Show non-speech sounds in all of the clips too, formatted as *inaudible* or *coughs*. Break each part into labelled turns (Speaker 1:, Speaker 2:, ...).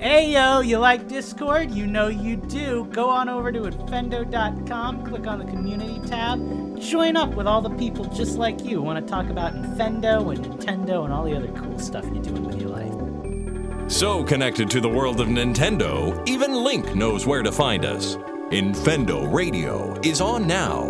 Speaker 1: Hey yo, you like Discord? You know you do. Go on over to infendo.com, click on the community tab, join up with all the people just like you who want to talk about Infendo and Nintendo and all the other cool stuff you're doing with your life.
Speaker 2: So connected to the world of Nintendo, even Link knows where to find us. Infendo Radio is on now.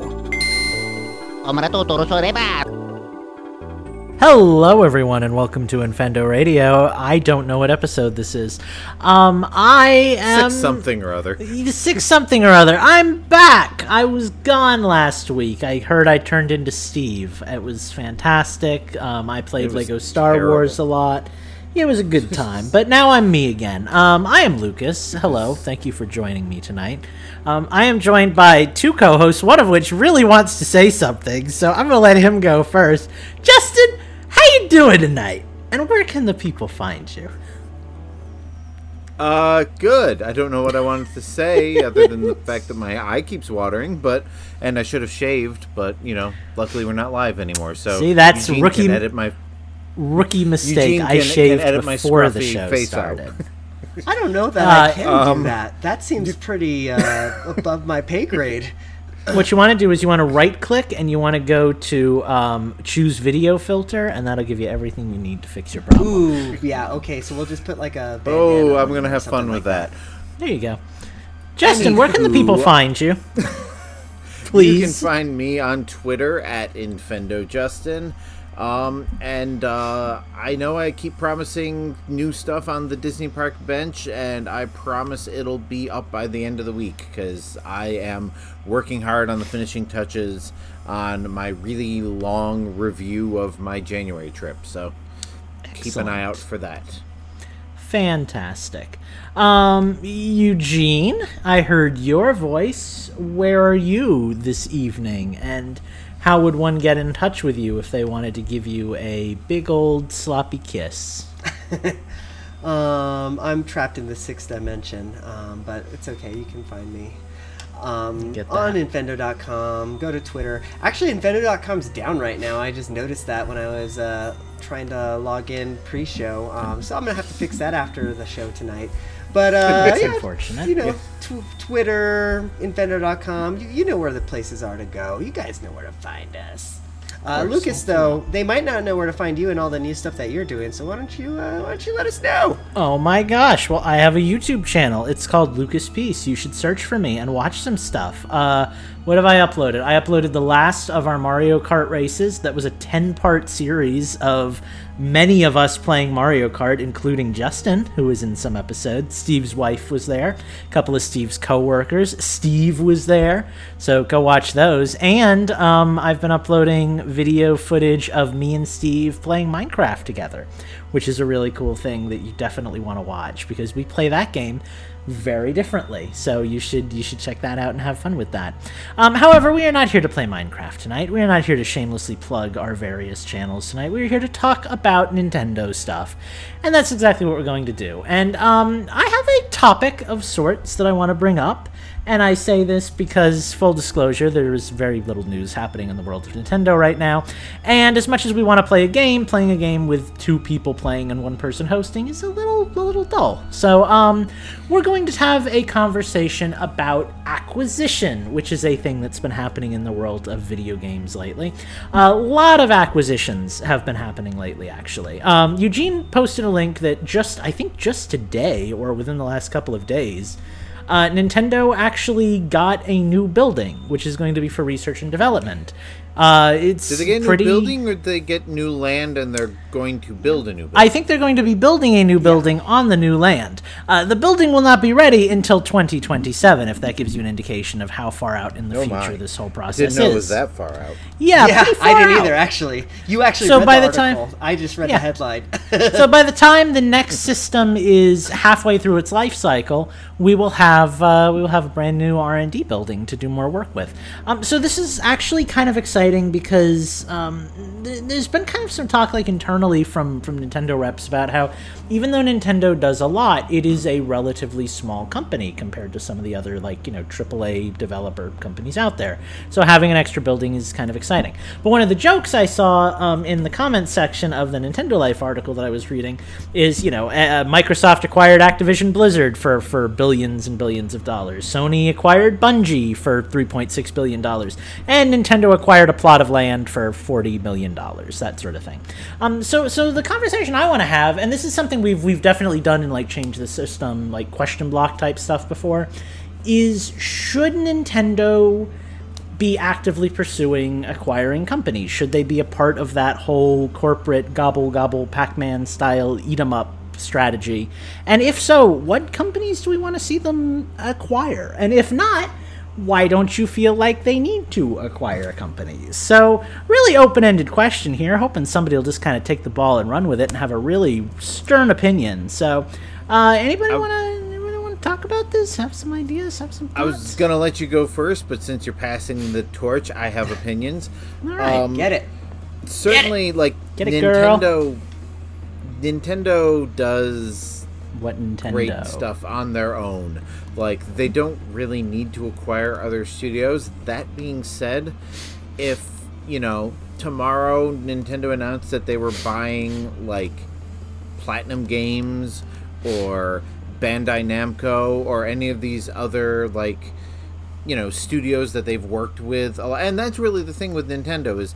Speaker 1: Hello, everyone, and welcome to Infendo Radio. I don't know what episode this is. Um, I am
Speaker 3: Six something or other. *laughs*
Speaker 1: six something or other. I'm back. I was gone last week. I heard I turned into Steve. It was fantastic. Um, I played Lego Star
Speaker 3: terrible.
Speaker 1: Wars a lot. It was a good *laughs* time. but now I'm me again. Um, I am Lucas. Hello. *laughs* Thank you for joining me tonight. Um, I am joined by two co-hosts, one of which really wants to say something. So I'm gonna let him go first. Justin, you doing tonight? And where can the people find you?
Speaker 3: Uh, good. I don't know what I wanted to say *laughs* other than the fact that my eye keeps watering, but and I should have shaved, but you know, luckily we're not live anymore. So
Speaker 1: See, that's
Speaker 3: Eugene
Speaker 1: rookie-
Speaker 3: Can edit my
Speaker 1: Rookie mistake.
Speaker 3: Eugene
Speaker 1: I
Speaker 3: can- can
Speaker 1: shaved
Speaker 3: edit my
Speaker 1: before the show
Speaker 3: face out.
Speaker 1: started.
Speaker 4: I don't know that
Speaker 1: Uh,
Speaker 4: I can
Speaker 3: um,
Speaker 4: do that. That seems pretty uh, *laughs* above my pay grade.
Speaker 1: What you want to do is you want to right click and you want to go to um, choose video filter and that'll give you everything you need to fix your problem
Speaker 4: Ooh, yeah. Okay, so we'll just put like a.
Speaker 3: Oh, I'm gonna have fun with
Speaker 4: like
Speaker 3: that.
Speaker 1: there you go justin where can the people find you Please. *laughs*
Speaker 3: You can find me on Twitter at InfendoJustin. Um, and uh, I know I keep promising new stuff on the Disney Park bench, and I promise it'll be up by the end of the week because I am working hard on the finishing touches on my really long review of my January trip. So keep an eye out for that.
Speaker 1: fantastic um, eugene i heard your voice where are you this evening and how would one get in touch with you if they wanted to give you a big old sloppy kiss *laughs*
Speaker 4: Um, I'm trapped in the sixth dimension, um, but it's okay. You can find me um, on. Infendo.com. Go to Twitter. Actually, Infendo.com's down right now. I just noticed that when I was uh, trying to log in pre-show. Um, so I'm gonna have to fix that after the show tonight. But uh, yeah,
Speaker 1: unfortunate.
Speaker 4: You know, tw- Twitter, Infendo.com. You, you know where the places are to go. You guys know where to find us. Uh. Lucas, though, they might not know where to find you and all the new stuff that you're doing. So why don't you uh, why don't you let us know?
Speaker 1: Oh my gosh. Well, I have a YouTube channel. It's called Lucas Peace. You should search for me and watch some stuff. Uh, what have I uploaded? I uploaded the last of our Mario Kart races. That was a 10 part series of many of us playing Mario Kart, including Justin, who was in some episodes. Steve's wife was there. A couple of Steve's co workers. Steve was there. So go watch those. And um, I've been uploading video footage of me and Steve playing Minecraft together, which is a really cool thing that you definitely want to watch because we play that game very differently. So you should you should check that out and have fun with that. Um, however, we are not here to play Minecraft tonight. We are not here to shamelessly plug our various channels tonight. We are here to talk about Nintendo stuff, and that's exactly what we're going to do. And um, I have a topic of sorts that I want to bring up. And I say this because, full disclosure, there is very little news happening in the world of Nintendo right now. And as much as we want to play a game, playing a game with two people playing and one person hosting is a little, a little dull. So, um, we're going to have a conversation about acquisition, which is a thing that's been happening in the world of video games lately. A lot of acquisitions have been happening lately, actually. Um, Eugene posted a link that just, I think, just today or within the last couple of days uh, Nintendo actually got a new building, which is going to be for research and development. Uh, it's
Speaker 3: Did they get a new
Speaker 1: pretty.
Speaker 3: building, or did they get new land and they're going to build a new building?
Speaker 1: I think they're going to be building a new building on the new land. Uh, the building will not be ready until 2027, if that gives you an indication of how far out in the
Speaker 3: Oh
Speaker 1: future
Speaker 3: my.
Speaker 1: this whole
Speaker 3: I
Speaker 1: process
Speaker 3: didn't know
Speaker 1: is.
Speaker 3: it was that far out.
Speaker 1: Yeah,
Speaker 4: yeah,
Speaker 1: pretty
Speaker 4: I didn't
Speaker 1: out.
Speaker 4: either. Actually, you actually
Speaker 1: So
Speaker 4: read
Speaker 1: by
Speaker 4: the,
Speaker 1: the time-
Speaker 4: I just read
Speaker 1: Yeah.
Speaker 4: the headline.
Speaker 1: so by the *laughs* time the next system is halfway through its life cycle, we will have uh, we will have a brand new R and D building to do more work with. Um, so this is actually kind of exciting because um, th- there's been kind of some talk, like internally from from Nintendo reps, about how even though Nintendo does a lot, it is a relatively small company compared to some of the other like you know AAA developer companies out there. So having an extra building is kind of exciting. But one of the jokes I saw um, in the comments section of the Nintendo Life article that I was reading is you know uh, Microsoft acquired Activision Blizzard for for billions and billions of dollars. Sony acquired Bungie for 3.6 billion dollars, and Nintendo acquired a plot of land for 40 million dollars. That sort of thing. Um, so so the conversation I want to have, and this is something we've we've definitely done in like change the system like question block type stuff before, is should Nintendo be actively pursuing acquiring companies? Should they be a part of that whole corporate gobble gobble Pac-Man style eat 'em up strategy? And if so, what companies do we want to see them acquire? And if not, why don't you feel like they need to acquire companies? So, really open ended question here, hoping somebody will just kind of take the ball and run with it and have a really stern opinion. So, uh, anybody want to talk about this? Have some ideas? Have some thoughts?
Speaker 3: I was gonna let you go first, but since you're passing the torch, I have opinions.
Speaker 1: All right,
Speaker 3: Um,
Speaker 4: Get it.
Speaker 3: Certainly, like
Speaker 1: Get it, girl.
Speaker 3: Nintendo. Does
Speaker 1: what Nintendo
Speaker 3: great stuff on their own. Like they don't really need to acquire other studios. That being said, if you know tomorrow Nintendo announced that they were buying like Platinum Games or Bandai Namco or any of these other like you know studios that they've worked with a lot- and that's really the thing with Nintendo is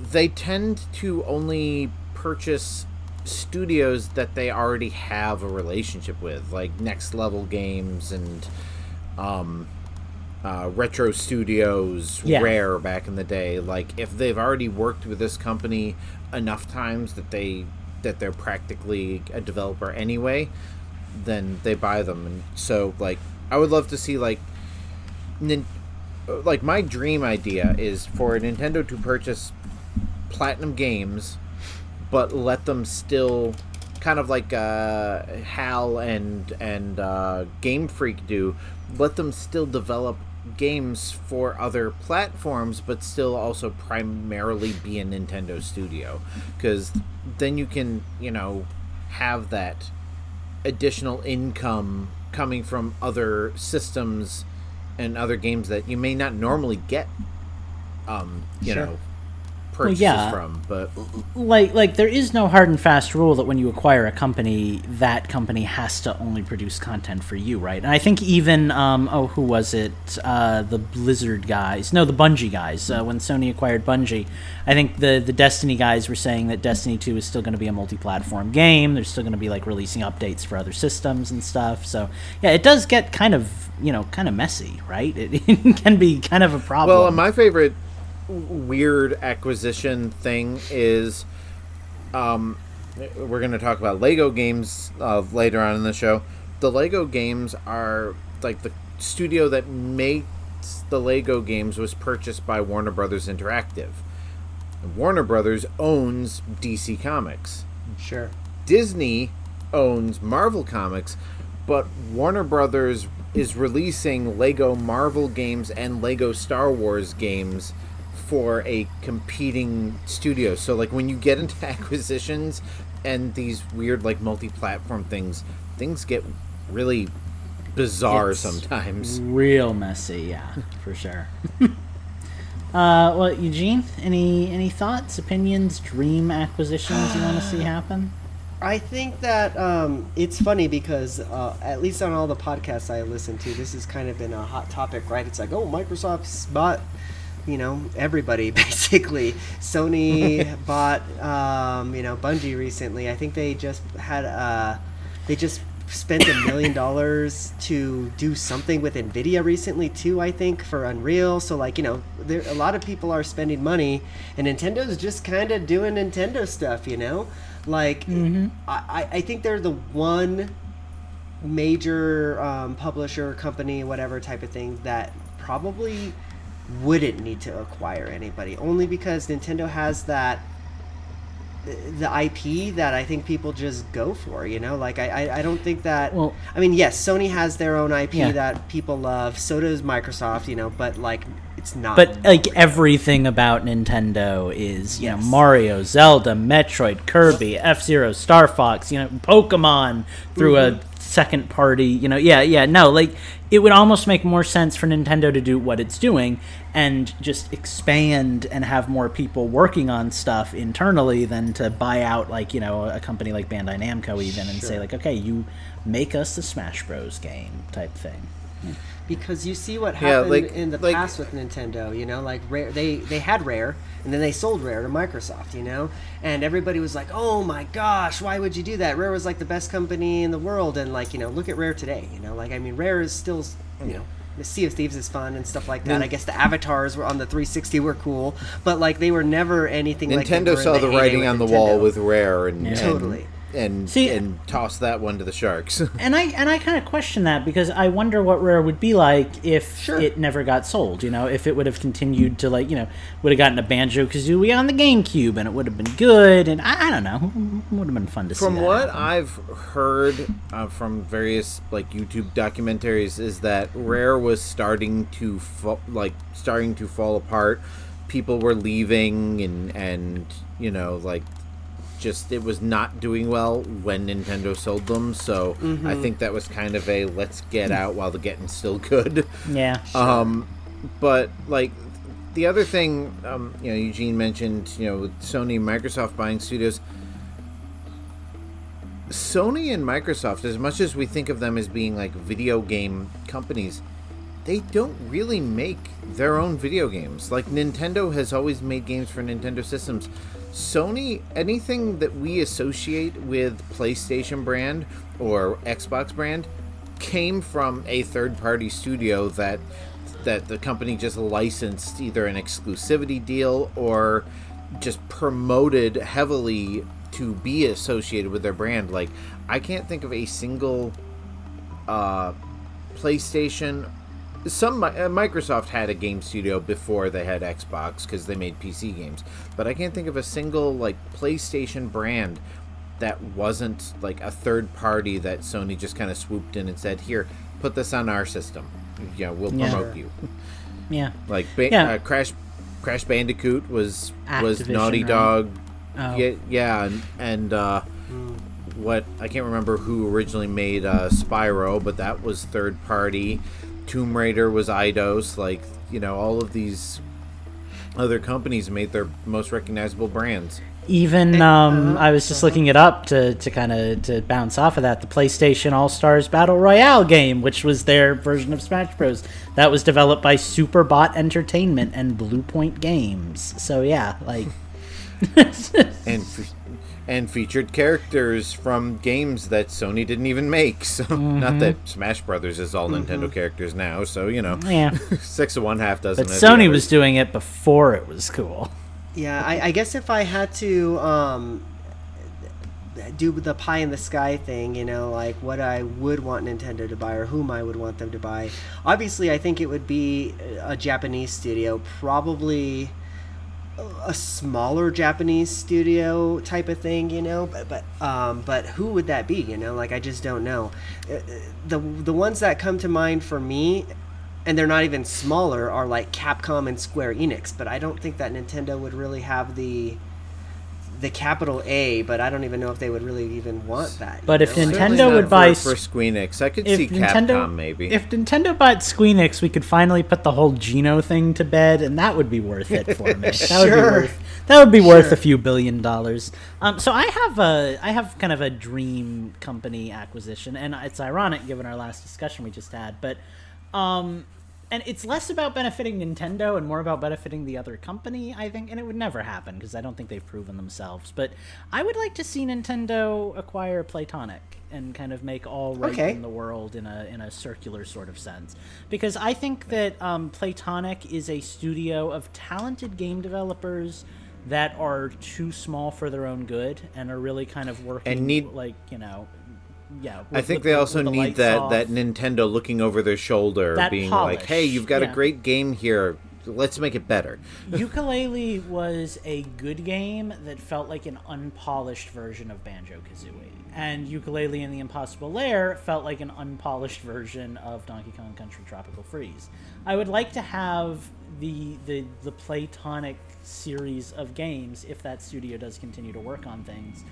Speaker 3: they tend to only purchase studios that they already have a relationship with like next level games and um uh, retro studios
Speaker 1: Yeah.
Speaker 3: rare back in the day like if they've already worked with this company enough times that they that they're practically a developer anyway then they buy them and so like i would love to see like Nin- like my dream idea is for nintendo to purchase platinum games but let them still kind of like uh, hal and and uh, game freak do let them still develop games for other platforms but still also primarily be a nintendo studio because then you can you know have that additional income coming from other systems and other games that you may not normally get um you
Speaker 4: Sure.
Speaker 3: know purchases
Speaker 1: yeah.
Speaker 3: from but
Speaker 1: like like there is no hard and fast rule that when you acquire a company that company has to only produce content for you right? And i think even um oh who was it? Uh the blizzard guys. No the bungie guys. Uh, when sony acquired bungie i think the the destiny guys were saying that destiny 2 is still going to be a multi-platform game. They're still going to be like releasing updates for other systems and stuff. So yeah it does get kind of you know kind of messy right? It, *laughs* it can be kind of a problem.
Speaker 3: Well my favorite weird acquisition thing is um we're going to talk about lego games uh, later on in the show. The lego games are like the studio that makes the lego games was purchased by warner brothers interactive. Warner brothers owns dc comics.
Speaker 4: Sure.
Speaker 3: Disney owns Marvel Comics, but Warner Brothers is releasing Lego Marvel games and Lego Star Wars games for a competing studio. So like when you get into *laughs* acquisitions and these weird like multi-platform things, things get really bizarre
Speaker 1: It's
Speaker 3: sometimes.
Speaker 1: real messy yeah *laughs* for sure *laughs* uh well eugene any any thoughts opinions dream acquisitions you want to see *sighs* happen
Speaker 4: I think that um, it's funny because uh, at least on all the podcasts I listen to, this has kind of been a hot topic, right? It's like, oh, Microsoft's bought, you know, everybody *laughs* basically. Sony *laughs* bought, um, you know, Bungie recently. I think they just had, uh, they just spent a million *coughs* dollars to do something with Nvidia recently too. I think for Unreal. So like, you know, there a lot of people are spending money, and Nintendo's just kind of doing Nintendo stuff, you know. Like, I, I- I think they're the one major um, publisher, company, whatever type of thing that probably wouldn't need to acquire anybody. Only because Nintendo has that the IP that I think people just go for. You know, like I I, I don't think that.
Speaker 1: Well-
Speaker 4: I mean, yes, Sony has their own IP
Speaker 1: Yeah.
Speaker 4: that people love. So does Microsoft. You know, but like it's not.
Speaker 1: But like everything about Nintendo is, you know, Mario, Zelda, Metroid, Kirby, F Zero, Star Fox, you know, Pokemon through a mm-hmm. Second party, you know, yeah, yeah, no, like it would almost make more sense for Nintendo to do what it's doing and just expand and have more people working on stuff internally than to buy out like, you know, a company like Bandai Namco even and say like, okay, you make us the Smash Bros. game type thing. Hmm.
Speaker 4: Because you see what
Speaker 3: Yeah,
Speaker 4: happened
Speaker 3: like-
Speaker 4: in the
Speaker 3: like-
Speaker 4: past with Nintendo. You know, like Rare, they they had Rare, and then they sold Rare to Microsoft. You know, and everybody was like, "Oh my gosh, why would you do that?" Rare was like the best company in the world, and like you know, look at Rare today. You know, like I mean, Rare is still you know. The Sea of Thieves is fun and stuff like that. I guess the avatars were on the 360 were cool, but like they were never anything. like
Speaker 3: Nintendo
Speaker 4: were
Speaker 3: saw the
Speaker 4: heyday
Speaker 3: writing on the wall with Rare and and-
Speaker 4: Totally.
Speaker 3: And
Speaker 1: See-
Speaker 3: and tossed that one to the sharks. *laughs*
Speaker 1: And I and I kind of question that because I wonder what Rare would be like if
Speaker 4: Sure.
Speaker 1: it never got sold. You know, if it would have continued to like you know would have gotten a Banjo Kazooie on the GameCube and it would have been good. And I, I don't know, would have been fun to see.
Speaker 3: from what
Speaker 1: happen.
Speaker 3: I've heard uh, from various like YouTube documentaries, is that Rare was starting to like starting to fall apart. People were leaving, and and you know like just it was not doing well when Nintendo sold them. So I think that was kind of a let's get out while the getting's still good. *laughs*
Speaker 1: yeah,
Speaker 3: Um, but like the other thing, um, you know, Eugene mentioned, you know, with Sony and Microsoft buying studios. Sony and Microsoft, as much as we think of them as being like video game companies, they don't really make their own video games. Like Nintendo has always made games for Nintendo systems. Sony, anything that we associate with PlayStation brand or Xbox brand came from a third-party studio that that the company just licensed either an exclusivity deal or just promoted heavily to be associated with their brand. Like I can't think of a single uh, PlayStation. Some uh, Microsoft had a game studio before they had Xbox because they made PC games, but I can't think of a single like PlayStation brand that wasn't like a third party that Sony just kind of swooped in and said, "Here, put this on our system. Yeah, we'll
Speaker 1: Yeah.
Speaker 3: promote you."
Speaker 1: yeah.
Speaker 3: Like ba-
Speaker 1: Yeah.
Speaker 3: uh, Crash Crash Bandicoot was was Naughty
Speaker 1: right?
Speaker 3: Dog.
Speaker 1: Oh.
Speaker 3: Yeah, yeah, and, and uh, what I can't remember who originally made uh, Spyro, but that was third party. Tomb Raider was Eidos. Like you know, all of these other companies made their most recognizable brands.
Speaker 1: Even um, I was just looking it up to, to kind of to bounce off of that. The PlayStation All Stars Battle Royale game, which was their version of Smash Bros, that was developed by Superbot Entertainment and Bluepoint Games. So yeah, like *laughs*
Speaker 3: and fe- and featured characters from games that Sony didn't even make. *laughs* So
Speaker 1: Mm-hmm.
Speaker 3: not that Smash Brothers is all Nintendo characters now. So you know,
Speaker 1: yeah. *laughs*
Speaker 3: six of one, half dozen.
Speaker 1: But
Speaker 3: of
Speaker 1: Sony
Speaker 3: other.
Speaker 1: was doing it before it was cool.
Speaker 4: Yeah, I, I guess if I had to um, do the pie in the sky thing, you know, like what I would want Nintendo to buy or whom I would want them to buy, obviously I think it would be a Japanese studio, probably a smaller Japanese studio type of thing, you know. But but um, but who would that be? You know, like I just don't know. Uh, uh, The the ones that come to mind for me, and they're not even smaller, are like Capcom and Square Enix. But I don't think that Nintendo would really have the the capital A. But I don't even know if they would really even want that.
Speaker 1: But if
Speaker 4: know? Like,
Speaker 1: Nintendo would buy
Speaker 3: for, for Squeenix. I could
Speaker 1: If
Speaker 3: see
Speaker 1: Nintendo,
Speaker 3: Capcom maybe.
Speaker 1: if Nintendo bought Squeenix, we could finally put the whole Geno thing to bed, and that would be worth it for me. *laughs* That would be
Speaker 4: Sure.
Speaker 1: worth. That would be worth a few billion dollars. Um, so I have a, I have kind of a dream company acquisition, and it's ironic given our last discussion we just had, but, um, and it's less about benefiting Nintendo and more about benefiting the other company, I think, and it would never happen because I don't think they've proven themselves. But I would like to see Nintendo acquire Playtonic and kind of make all right
Speaker 4: Okay.
Speaker 1: in the world in a in a circular sort of sense, because I think that um, Playtonic is a studio of talented game developers that are too small for their own good and are really kind of working
Speaker 3: And need-
Speaker 1: like you know. Yeah,
Speaker 3: I think
Speaker 1: with
Speaker 3: they also
Speaker 1: the
Speaker 3: need that
Speaker 1: off.
Speaker 3: that Nintendo looking over their shoulder,
Speaker 1: That
Speaker 3: being
Speaker 1: polish,
Speaker 3: like, "Hey, you've got
Speaker 1: yeah.
Speaker 3: a great game here. Let's make it better." *laughs*
Speaker 1: Yooka-Laylee was a good game that felt like an unpolished version of Banjo Kazooie. and Yooka-Laylee and the Impossible Lair felt like an unpolished version of Donkey Kong Country Tropical Freeze. I would like to have the the the Playtonic series of games, if that studio does continue to work on things,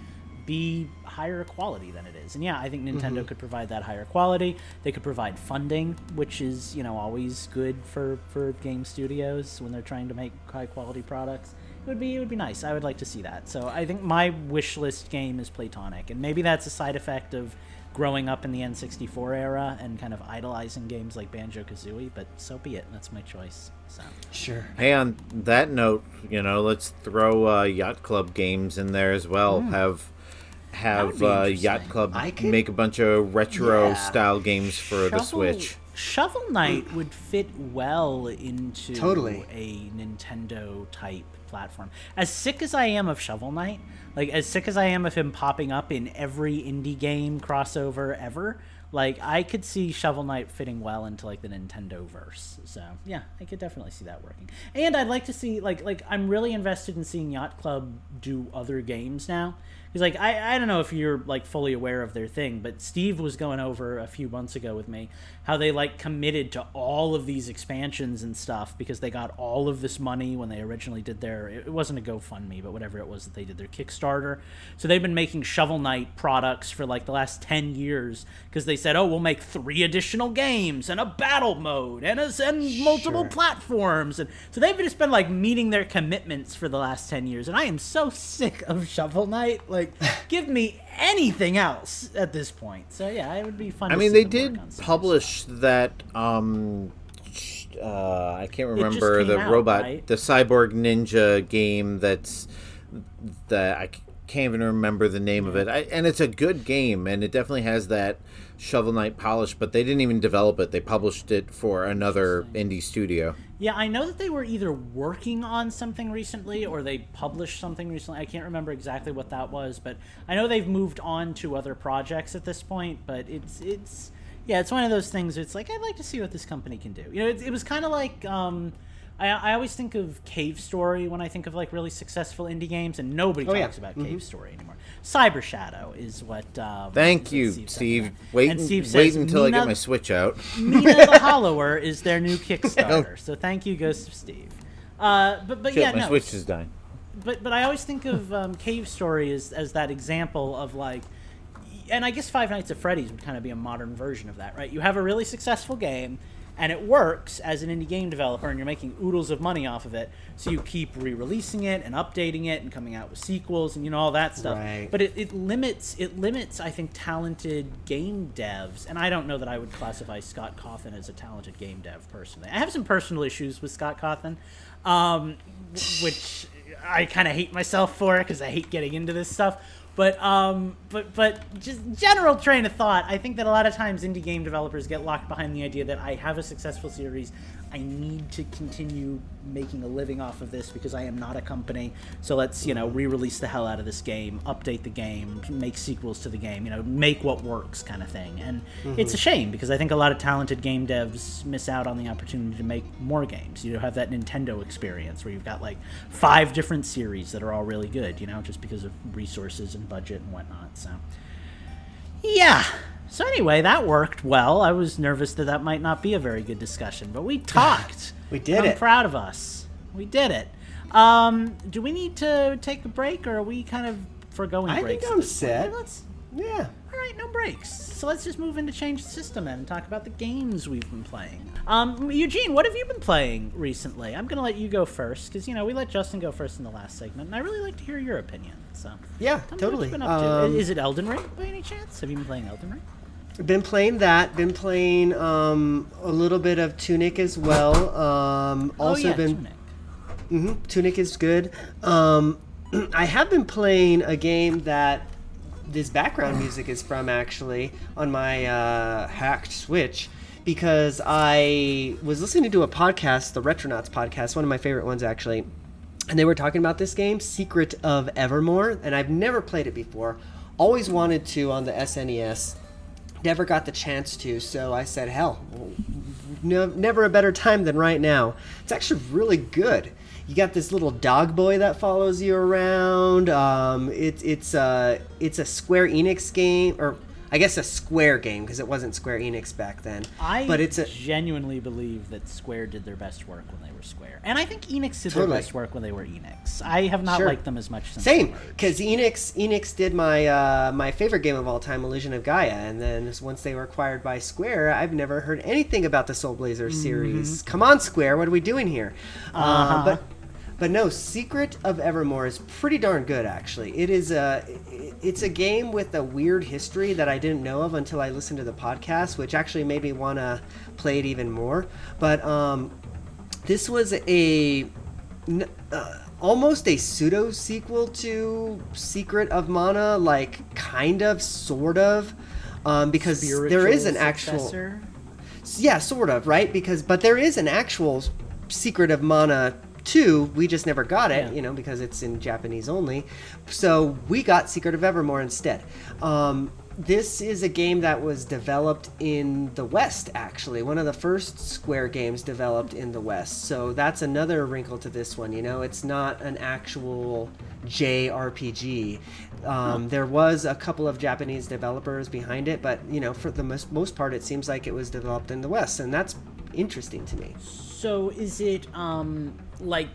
Speaker 1: be higher quality than it is. And yeah, I think Nintendo
Speaker 4: Mm-hmm.
Speaker 1: could provide that higher quality. They could provide funding, which is, you know, always good for for game studios when they're trying to make high quality products. It would be it would be nice. I would like to see that. So I think my wish list game is Playtonic, and maybe that's a side effect of growing up in the N64 era and kind of idolizing games like Banjo Kazooie. But so be it. That's my choice. So
Speaker 4: Sure.
Speaker 3: Hey, on that note, you know, let's throw uh, yacht club games in there as well. Have
Speaker 1: would
Speaker 3: have
Speaker 1: be
Speaker 3: uh, yacht club
Speaker 4: I could-
Speaker 3: make a bunch of retro
Speaker 4: Yeah.
Speaker 3: style games for the Switch.
Speaker 1: Shovel Knight would fit well into
Speaker 4: Totally.
Speaker 1: a Nintendo type platform. As sick as I am of Shovel Knight, like as sick as I am of him popping up in every indie game crossover ever, like I could see Shovel Knight fitting well into like the Nintendo verse. So yeah, I could definitely see that working. And I'd like to see like like I'm really invested in seeing Yacht Club do other games now. Because like I, I don't know if you're like fully aware of their thing, but Steve was going over a few months ago with me how they like committed to all of these expansions and stuff because they got all of this money when they originally did their it wasn't a GoFundMe, but whatever it was that they did their Kickstarter. So they've been making Shovel Knight products for like the last ten years because they said, oh, we'll make three additional games and a battle mode and a, and multiple
Speaker 4: Sure.
Speaker 1: platforms, and so they've just been like meeting their commitments for the last ten years. And I am so sick of Shovel Knight. Like, give me anything else at this point. So yeah, it would be fun.
Speaker 3: I mean, they did publish that. Um, uh, I can't remember the
Speaker 1: out,
Speaker 3: robot,
Speaker 1: right?
Speaker 3: the cyborg ninja game. That's that I can't even remember the name of it. I, and it's a good game, and it definitely has that Shovel Knight polish. But they didn't even develop it; they published it for another indie studio.
Speaker 1: Yeah, I know that they were either working on something recently or they published something recently. I can't remember exactly what that was, but I know they've moved on to other projects at this point. But it's it's yeah, it's one of those things. It's like I'd like to see what this company can do. You know, it, it was kind of like um, I, I always think of Cave Story when I think of like really successful indie games, and nobody
Speaker 4: Oh, yeah.
Speaker 1: talks about Cave Story anymore. Cyber Shadow is what. Um,
Speaker 3: Thank
Speaker 1: is
Speaker 3: you, Steve.
Speaker 1: that.
Speaker 3: Wait,
Speaker 1: And Steve
Speaker 3: wait
Speaker 1: says,
Speaker 3: until I get my Switch out.
Speaker 1: Mina the *laughs* Hollower is their new Kickstarter. *laughs* So thank you, Ghost of Steve. Uh, but but
Speaker 3: Shit,
Speaker 1: yeah,
Speaker 3: my
Speaker 1: no.
Speaker 3: Switch is dying.
Speaker 1: But but I always think of um, Cave Story as as that example of like, and I guess Five Nights at Freddy's would kind of be a modern version of that, right? You have a really successful game. And it works as an indie game developer, and you're making oodles of money off of it. So you keep re-releasing it and updating it, and coming out with sequels, and you know all that stuff.
Speaker 4: Right.
Speaker 1: But it, it limits it limits I think talented game devs and I don't know that I would classify Scott Cawthon as a talented game dev personally. I have some personal issues with Scott Cawthon, um, which I kind of hate myself for because I hate getting into this stuff. But um, but but just general train of thought. I think that a lot of times indie game developers get locked behind the idea that I have a successful series. I need to continue making a living off of this because I am not a company. So let's you know re-release the hell out of this game, update the game, make sequels to the game. You know, make what works, kind of thing. And mm-hmm. it's a shame because I think a lot of talented game devs miss out on the opportunity to make more games. You know, have that Nintendo experience where you've got like five different series that are all really good. You know, just because of resources and budget and whatnot. So yeah. So anyway, that worked well. I was nervous that that might not be a very good discussion, but we talked. *laughs*
Speaker 4: We did
Speaker 1: I'm
Speaker 4: it.
Speaker 1: proud of us. We did it. Um, do we need to take a break, or are we kind of foregoing
Speaker 4: I think
Speaker 1: breaks? at
Speaker 4: I'm
Speaker 1: this point?
Speaker 4: set.
Speaker 1: Let's.
Speaker 4: Yeah.
Speaker 1: All right, no breaks. So let's just move into change the system and talk about the games we've been playing. Um, Eugene, what have you been playing recently? I'm gonna let you go first because you know we let Justin go first in the last segment, and I really like to hear your opinion. So
Speaker 4: Yeah,
Speaker 1: Tell me what
Speaker 4: totally.
Speaker 1: you've been up to.
Speaker 4: Um,
Speaker 1: Is it Elden Ring by any chance? Have you been playing Elden Ring?
Speaker 4: Been playing that. Been playing um, a little bit of Tunic as well. Um, also
Speaker 1: oh yeah,
Speaker 4: been
Speaker 1: Tunic.
Speaker 4: hmm Tunic is good. Um, *clears throat* I have been playing a game that this background music is from actually on my uh, hacked Switch because I was listening to a podcast, the Retronauts podcast, one of my favorite ones actually, and they were talking about this game, Secret of Evermore, and I've never played it before. Always wanted to on the SNES. Never got the chance to, so I said, hell, no, never a better time than right now. It's actually really good. you got this little dog boy that follows you around. Um, it's it's a it's a Square Enix game, or I guess a Square game because it wasn't Square Enix back then.
Speaker 1: I
Speaker 4: but it's a
Speaker 1: genuinely believe that Square did their best work when they were Square, and I think Enix did
Speaker 4: Totally.
Speaker 1: their best work when they were Enix. I have not
Speaker 4: Sure.
Speaker 1: liked them as much since
Speaker 4: Same, because Enix Enix did my uh, my favorite game of all time, Illusion of Gaia, and then once they were acquired by Square, I've never heard anything about the Soul Blazer
Speaker 1: Mm-hmm.
Speaker 4: series. Come on, Square, what are we doing here?
Speaker 1: Uh-huh.
Speaker 4: Uh, but but no, Secret of Evermore is pretty darn good actually. It is a it's a game with a weird history that I didn't know of until I listened to the podcast, which actually made me want to play it even more. But um, this was a uh, almost a pseudo sequel to Secret of Mana, like kind of, sort of, um, because there is an
Speaker 1: Spiritual
Speaker 4: actual
Speaker 1: successor?
Speaker 4: yeah, sort of, right? Because but there is an actual Secret of Mana 2. We just never got it,
Speaker 1: Yeah.
Speaker 4: you know, because it's in Japanese only. So we got Secret of Evermore instead. Um, this is a game that was developed in the West, actually. One of the first Square games developed in the West. So that's another wrinkle to this one. You know, it's not an actual JRPG. Um, There was a couple of Japanese developers behind it, but you know, for the most, most part, it seems like it was developed in the West, and that's interesting to me.
Speaker 1: So is it um like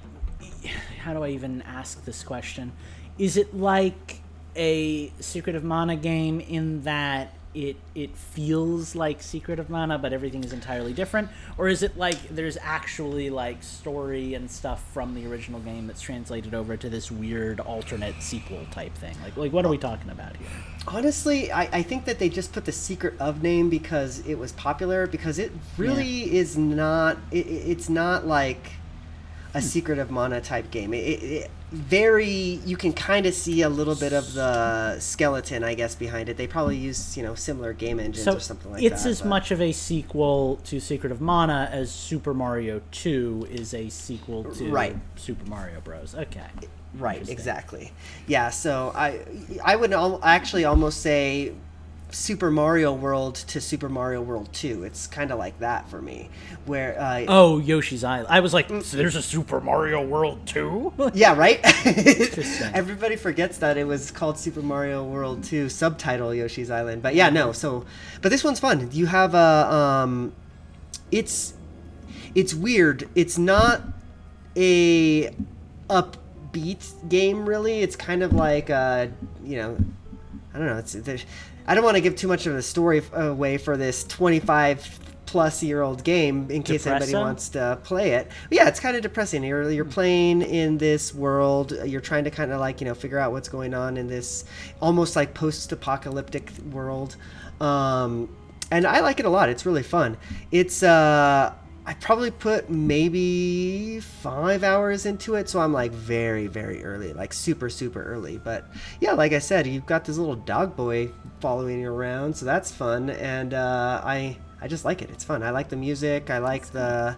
Speaker 1: how do I even ask this question? Is it like a Secret of Mana game in that it it feels like Secret of Mana but everything is entirely different or is it like there's actually like story and stuff from the original game that's translated over to this weird alternate sequel type thing? Like like what are we talking about here?
Speaker 4: Honestly, I, I think that they just put the secret of name because it was popular. Because it really is not. It- it's not like a secret of mana type game. It, it, it very. You can kind of see a little bit of the skeleton, I guess, behind it. They probably use you know similar game engines
Speaker 1: So
Speaker 4: or something like
Speaker 1: it's
Speaker 4: that.
Speaker 1: It's as
Speaker 4: but-
Speaker 1: much of a sequel to Secret of Mana as Super Mario 2 is a sequel to
Speaker 4: Right.
Speaker 1: Super Mario Bros. Okay.
Speaker 4: Right, exactly. Yeah, so I I would al- actually almost say Super Mario World to Super Mario World 2. It's kind of like that for me. Where uh,
Speaker 1: Oh, Yoshi's Island. I was like,
Speaker 4: Mm.
Speaker 1: so there's a Super Mario World 2? *laughs*
Speaker 4: Yeah, right? *laughs* Everybody forgets that it was called Super Mario World 2 subtitle Yoshi's Island. But yeah, no. So but this one's fun. You have a um it's it's weird. It's not a upbeat game really. It's kind of like uh, you know, I don't know. It's there's, I don't want to give too much of a story away for this 25 plus year old game in case anybody wants to play it. But yeah, it's kind of depressing. You're you're playing in this world. You're trying to kind of like you know figure out what's going on in this almost like post apocalyptic world. Um, and I like it a lot. It's really fun. It's uh. I probably put maybe five hours into it, so I'm like very, very early, like super, super early. But yeah, like I said, you've got this little dog boy following you around, so that's fun, and uh, I, I just like it. It's fun. I like the music. I like the,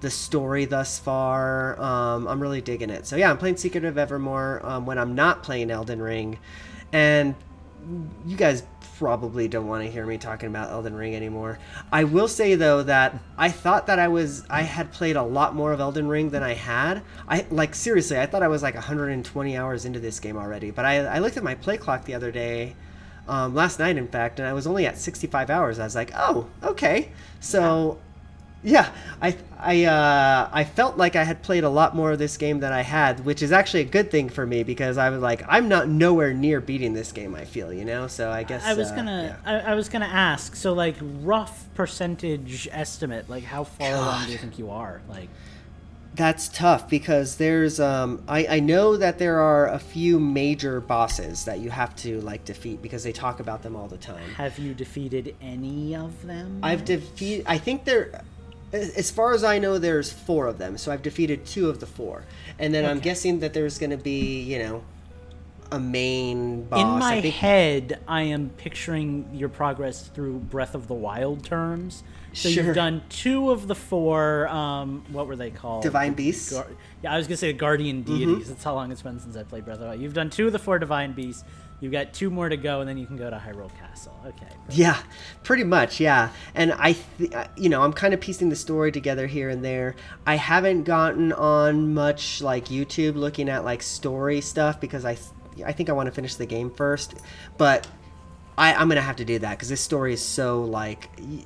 Speaker 4: the story thus far. Um, I'm really digging it. So yeah, I'm playing Secret of Evermore um, when I'm not playing Elden Ring, and you guys probably don't want to hear me talking about Elden Ring anymore. I will say though that I thought that I was I had played a lot more of Elden Ring than I had. I like seriously, I thought I was like 120 hours into this game already. But I, I looked at my play clock the other day, um, last night in fact, and I was only at 65 hours. I was like, oh, okay. So yeah, I I uh, I felt like I had played a lot more of this game than I had, which is actually a good thing for me because I was like, I'm not nowhere near beating this game. I feel, you know. So I guess
Speaker 1: I was
Speaker 4: uh,
Speaker 1: gonna,
Speaker 4: yeah.
Speaker 1: I, I was gonna ask. So, like, rough percentage estimate, like, how far along do you think you are? Like,
Speaker 4: That's tough because there's um I, I know that there are a few major bosses that you have to like defeat because they talk about them all the time.
Speaker 1: have you defeated any of them?
Speaker 4: I've defeated I think there as far as I know there's four of them. So I've defeated two of the four. And then I'm guessing that there's going to be, you know, a main boss.
Speaker 1: In my
Speaker 4: I think
Speaker 1: head, I am picturing your progress through Breath of the Wild terms. So
Speaker 4: Sure.
Speaker 1: you've done two of the four. Um, what were they called?
Speaker 4: Divine Beasts?
Speaker 1: Gar- yeah, I was gonna say guardian deities. That's how long it's been since I played Breath of the Wild. You've done two of the four divine beasts. You've got two more to go, and then you can go to Hyrule Castle. Okay.
Speaker 4: Yeah, pretty much. Yeah, and I, th- you know, I'm kind of piecing the story together here and there. I haven't gotten on much like YouTube looking at like story stuff because I, th- I think I want to finish the game first, but I, I'm gonna have to do that because this story is so like, y-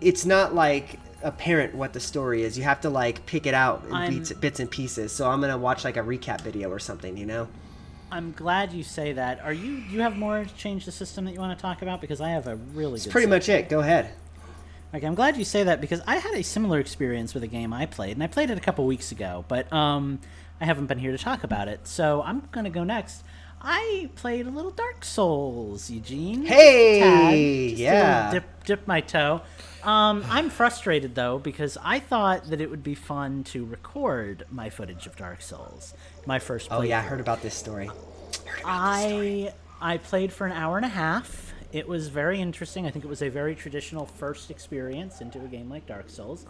Speaker 4: it's not like apparent what the story is. You have to like pick it out in bits and pieces. So I'm gonna watch like a recap video or something. You know.
Speaker 1: I'm glad you say that. Are you? Do you have more to change the system that you want to talk about? Because I have a really.
Speaker 4: That's pretty much it. Go ahead.
Speaker 1: Okay, I'm glad you say that because I had a similar experience with a game I played, and I played it a couple weeks ago, but um, I haven't been here to talk about it, so I'm gonna go next. I played a little Dark Souls, Eugene.
Speaker 4: Hey, yeah.
Speaker 1: dip, dip my toe. Um, I'm frustrated though because I thought that it would be fun to record my footage of Dark Souls, my first.
Speaker 4: Oh yeah, I heard about this story.
Speaker 1: I I played for an hour and a half. It was very interesting. I think it was a very traditional first experience into a game like Dark Souls.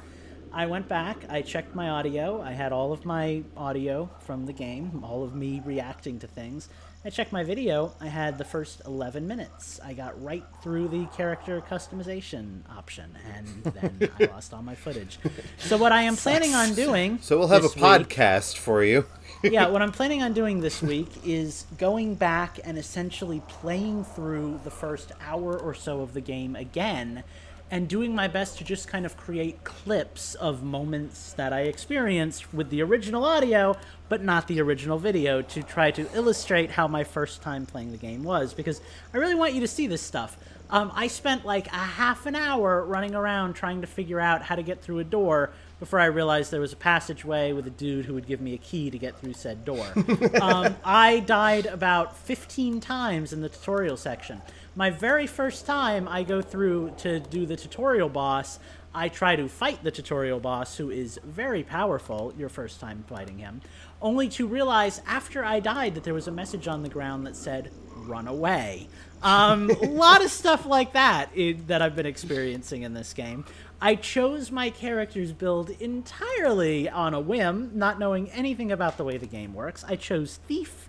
Speaker 1: I went back, I checked my audio. I had all of my audio from the game, all of me reacting to things. I checked my video. I had the first 11 minutes. I got right through the character customization option, and *laughs* then I lost all my footage. So, what I am planning on doing.
Speaker 3: So we'll have a
Speaker 1: this week-
Speaker 3: podcast for you. *laughs*
Speaker 1: yeah, what I'm planning on doing this week is going back and essentially playing through the first hour or so of the game again and doing my best to just kind of create clips of moments that I experienced with the original audio, but not the original video, to try to illustrate how my first time playing the game was. Because I really want you to see this stuff. Um, I spent like a half an hour running around trying to figure out how to get through a door before I realized there was a passageway with a dude who would give me a key to get through said door. *laughs* um, I died about 15 times in the tutorial section. My very first time I go through to do the tutorial boss, I try to fight the tutorial boss, who is very powerful, your first time fighting him, only to realize after I died that there was a message on the ground that said, run away. Um, a *laughs* lot of stuff like that in, that I've been experiencing in this game. I chose my character's build entirely on a whim, not knowing anything about the way the game works. I chose Thief.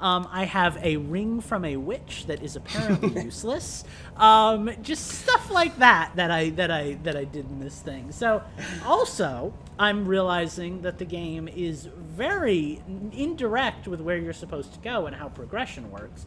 Speaker 1: Um, I have a ring from a witch that is apparently *laughs* useless. Um, just stuff like that that I that I that I did in this thing. So, also, I'm realizing that the game is very indirect with where you're supposed to go and how progression works.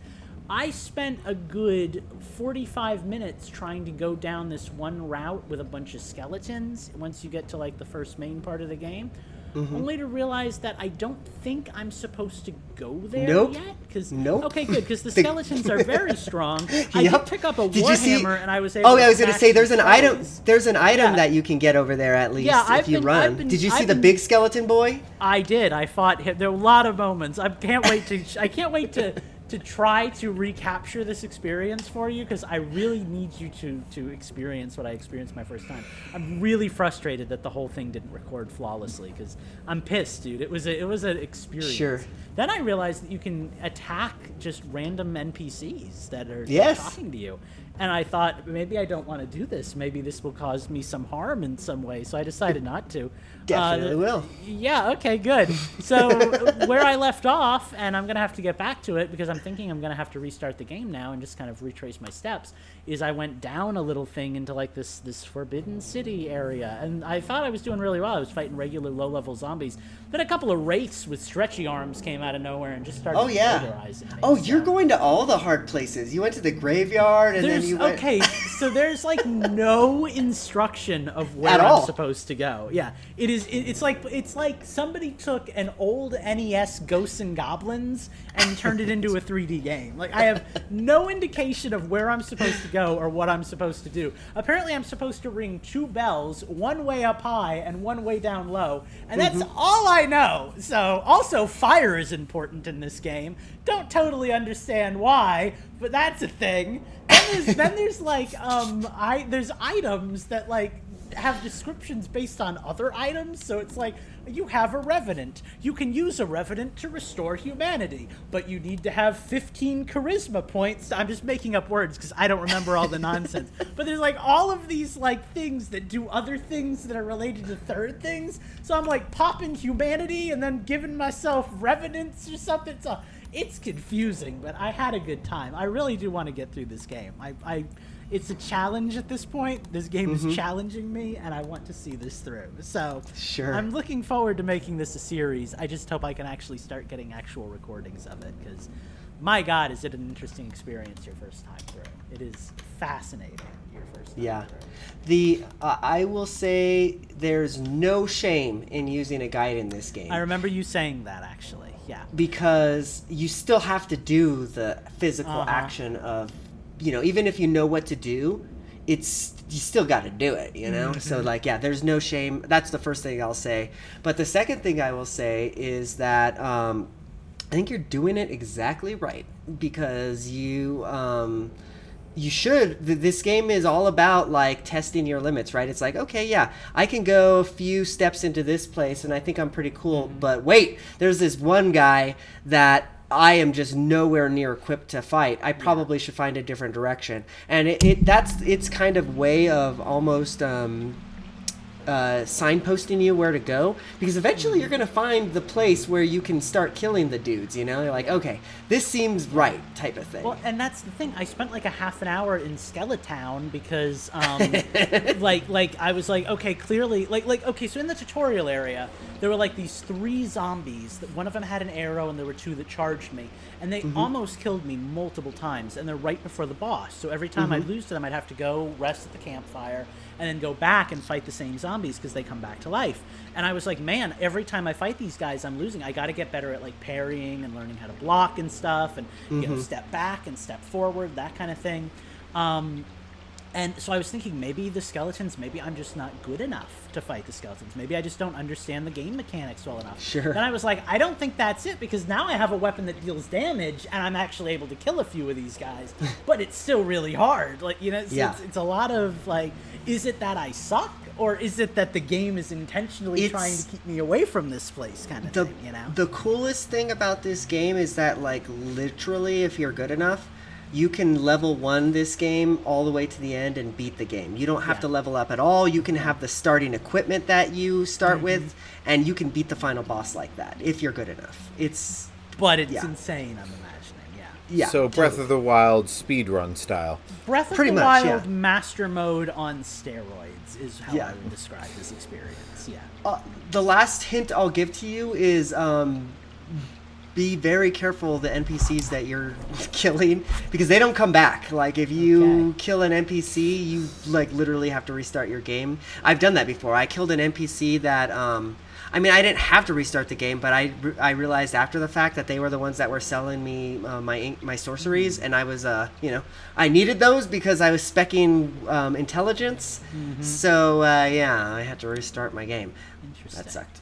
Speaker 1: I spent a good 45 minutes trying to go down this one route with a bunch of skeletons once you get to like the first main part of the game.
Speaker 4: Mm-hmm.
Speaker 1: Only to realize that I don't think I'm supposed to go there
Speaker 4: Nope.
Speaker 1: yet. Cause,
Speaker 4: Nope.
Speaker 1: Okay, good, because the *laughs*
Speaker 4: The-
Speaker 1: skeletons are very *laughs* strong. I
Speaker 4: Yep.
Speaker 1: did pick up a
Speaker 4: Did you see-
Speaker 1: warhammer and I was able
Speaker 4: Oh
Speaker 1: to
Speaker 4: yeah, I was gonna say there's an item. There's an item
Speaker 1: Yeah.
Speaker 4: that you can get over there at least
Speaker 1: Yeah,
Speaker 4: if
Speaker 1: I've
Speaker 4: you
Speaker 1: been-
Speaker 4: run.
Speaker 1: Been-
Speaker 4: Did you see
Speaker 1: I've
Speaker 4: the
Speaker 1: been-
Speaker 4: big skeleton boy?
Speaker 1: I did. I fought him. There were a lot of moments. I can't wait to. I can't wait to *laughs* to try to recapture this experience for you because I really need you to to experience what I experienced my first time. I'm really frustrated that the whole thing didn't record flawlessly because I'm pissed, dude. It was a, it was an experience.
Speaker 4: Sure.
Speaker 1: Then I realized that you can attack just random NPCs that are
Speaker 4: Yes.
Speaker 1: talking to you. And I thought maybe I don't want to do this. Maybe this will cause me some harm in some way. So I decided not to.
Speaker 4: Definitely
Speaker 1: Uh,
Speaker 4: will.
Speaker 1: yeah, okay, good. So *laughs* where I left off, and I'm gonna have to get back to it because I'm thinking I'm gonna have to restart the game now and just kind of retrace my steps. Is I went down a little thing into like this this forbidden city area, and I thought I was doing really well. I was fighting regular low level zombies. Then a couple of wraiths with stretchy arms came out of nowhere and just started
Speaker 4: Oh yeah. Oh, you're
Speaker 1: so-
Speaker 4: going to all the hard places. You went to the graveyard and then
Speaker 1: There's
Speaker 4: you went.
Speaker 1: okay, so there's like no instruction of *laughs* where
Speaker 4: At
Speaker 1: I'm
Speaker 4: all.
Speaker 1: supposed to go. Yeah, it is. It, it's like it's like somebody took an old NES Ghosts and Goblins and turned it into a *laughs* 3D game. Like I have no indication of where I'm supposed to go or what I'm supposed to do. Apparently, I'm supposed to ring two bells, one way up high and one way down low, and that's
Speaker 4: Mm-hmm.
Speaker 1: all I know. So also fire is important in this game. Don't totally understand why, but that's a thing. Then there's, then there's like um I there's items that like have descriptions based on other items. So it's like you have a revenant. You can use a revenant to restore humanity, but you need to have 15 charisma points. I'm just making up words because I don't remember all the *laughs* nonsense. But there's like all of these like things that do other things that are related to third things. So I'm like popping humanity and then giving myself revenants or something. So it's confusing, but I had a good time. I really do want to get through this game. I, I it's a challenge at this point. This game
Speaker 4: Mm-hmm.
Speaker 1: is challenging me, and I want to see this through. So
Speaker 4: Sure.
Speaker 1: I'm looking forward to making this a series. I just hope I can actually start getting actual recordings of it because, my God, is it an interesting experience your first time through? It is fascinating your first time
Speaker 4: Yeah.
Speaker 1: through.
Speaker 4: The uh, I will say there's no shame in using a guide in this game.
Speaker 1: I remember you saying that actually. Yeah.
Speaker 4: because you still have to do the physical
Speaker 1: Uh-huh.
Speaker 4: action of you know even if you know what to do it's you still got to do it you know so
Speaker 1: Mm-hmm.
Speaker 4: like yeah there's no shame that's the first thing i'll say but the second thing i will say is that um, i think you're doing it exactly right because you um, you should. This game is all about like testing your limits right? It's like okay yeah i can go a few steps into this place and i think i'm pretty cool but wait there's this one guy that i am just nowhere near equipped to fight. I probably should find a different direction. And it, it that's its kind of way of almost um uh, signposting you where to go because eventually you're going to find the place where you can start killing the dudes you know you're like okay this seems right type of thing
Speaker 1: Well, and that's the thing. I spent like a half an hour in Skeletown because, um, *laughs* like, like I was like, okay, clearly, like, like, okay, so in the tutorial area, there were like these three zombies. That one of them had an arrow, and there were two that charged me, and they almost killed me multiple times. And they're right before the boss. So every time I lose to them, I'd have to go rest at the campfire and then go back and fight the same zombies because they come back to life. And I was like, man, every time I fight these guys, I'm losing. I got to get better at like parrying and learning how to block and stuff, and you know, step back and step forward, that kind of thing. Um, and so I was thinking maybe the skeletons, maybe I'm just not good enough to fight the skeletons. Maybe I just don't understand the game mechanics well enough.
Speaker 4: Sure.
Speaker 1: Then I was like, I don't think that's it because now I have a weapon that deals damage and I'm actually able to kill a few of these guys, *laughs* but it's still really hard. Like, you know, it's,
Speaker 4: Yeah.
Speaker 1: it's, it's a lot of like, is it that I suck or is it that the game is intentionally
Speaker 4: It's-
Speaker 1: trying to keep me away from this place kind of
Speaker 4: the,
Speaker 1: thing, you know?
Speaker 4: the coolest thing about this game is that like literally if you're good enough you can level one this game all the way to the end and beat the game you don't have
Speaker 1: Yeah.
Speaker 4: to level up at all you can have the starting equipment that you start
Speaker 1: Mm-hmm.
Speaker 4: with and you can beat the final boss like that if you're good enough it's
Speaker 1: but it's
Speaker 4: yeah.
Speaker 1: insane, I'm imagining, yeah.
Speaker 4: yeah
Speaker 3: so Breath of the Wild speedrun style.
Speaker 1: Breath of
Speaker 4: Pretty
Speaker 1: the
Speaker 4: much,
Speaker 1: Wild
Speaker 4: yeah.
Speaker 1: master mode on steroids is how
Speaker 4: Yeah.
Speaker 1: I would describe this experience. Yeah.
Speaker 4: uh, the last hint I'll give to you is um, be very careful of the NPCs that you're *laughs* killing because they don't come back. Like if you
Speaker 1: Okay.
Speaker 4: kill an NPC, you like literally have to restart your game. I've done that before. I killed an NPC that um, I mean, I didn't have to restart the game, but I, I realized after the fact that they were the ones that were selling me uh, my my sorceries, and I was uh you know I needed those because I was specking um, intelligence. So uh, yeah, I had to restart my game.
Speaker 1: Interesting.
Speaker 4: That sucked.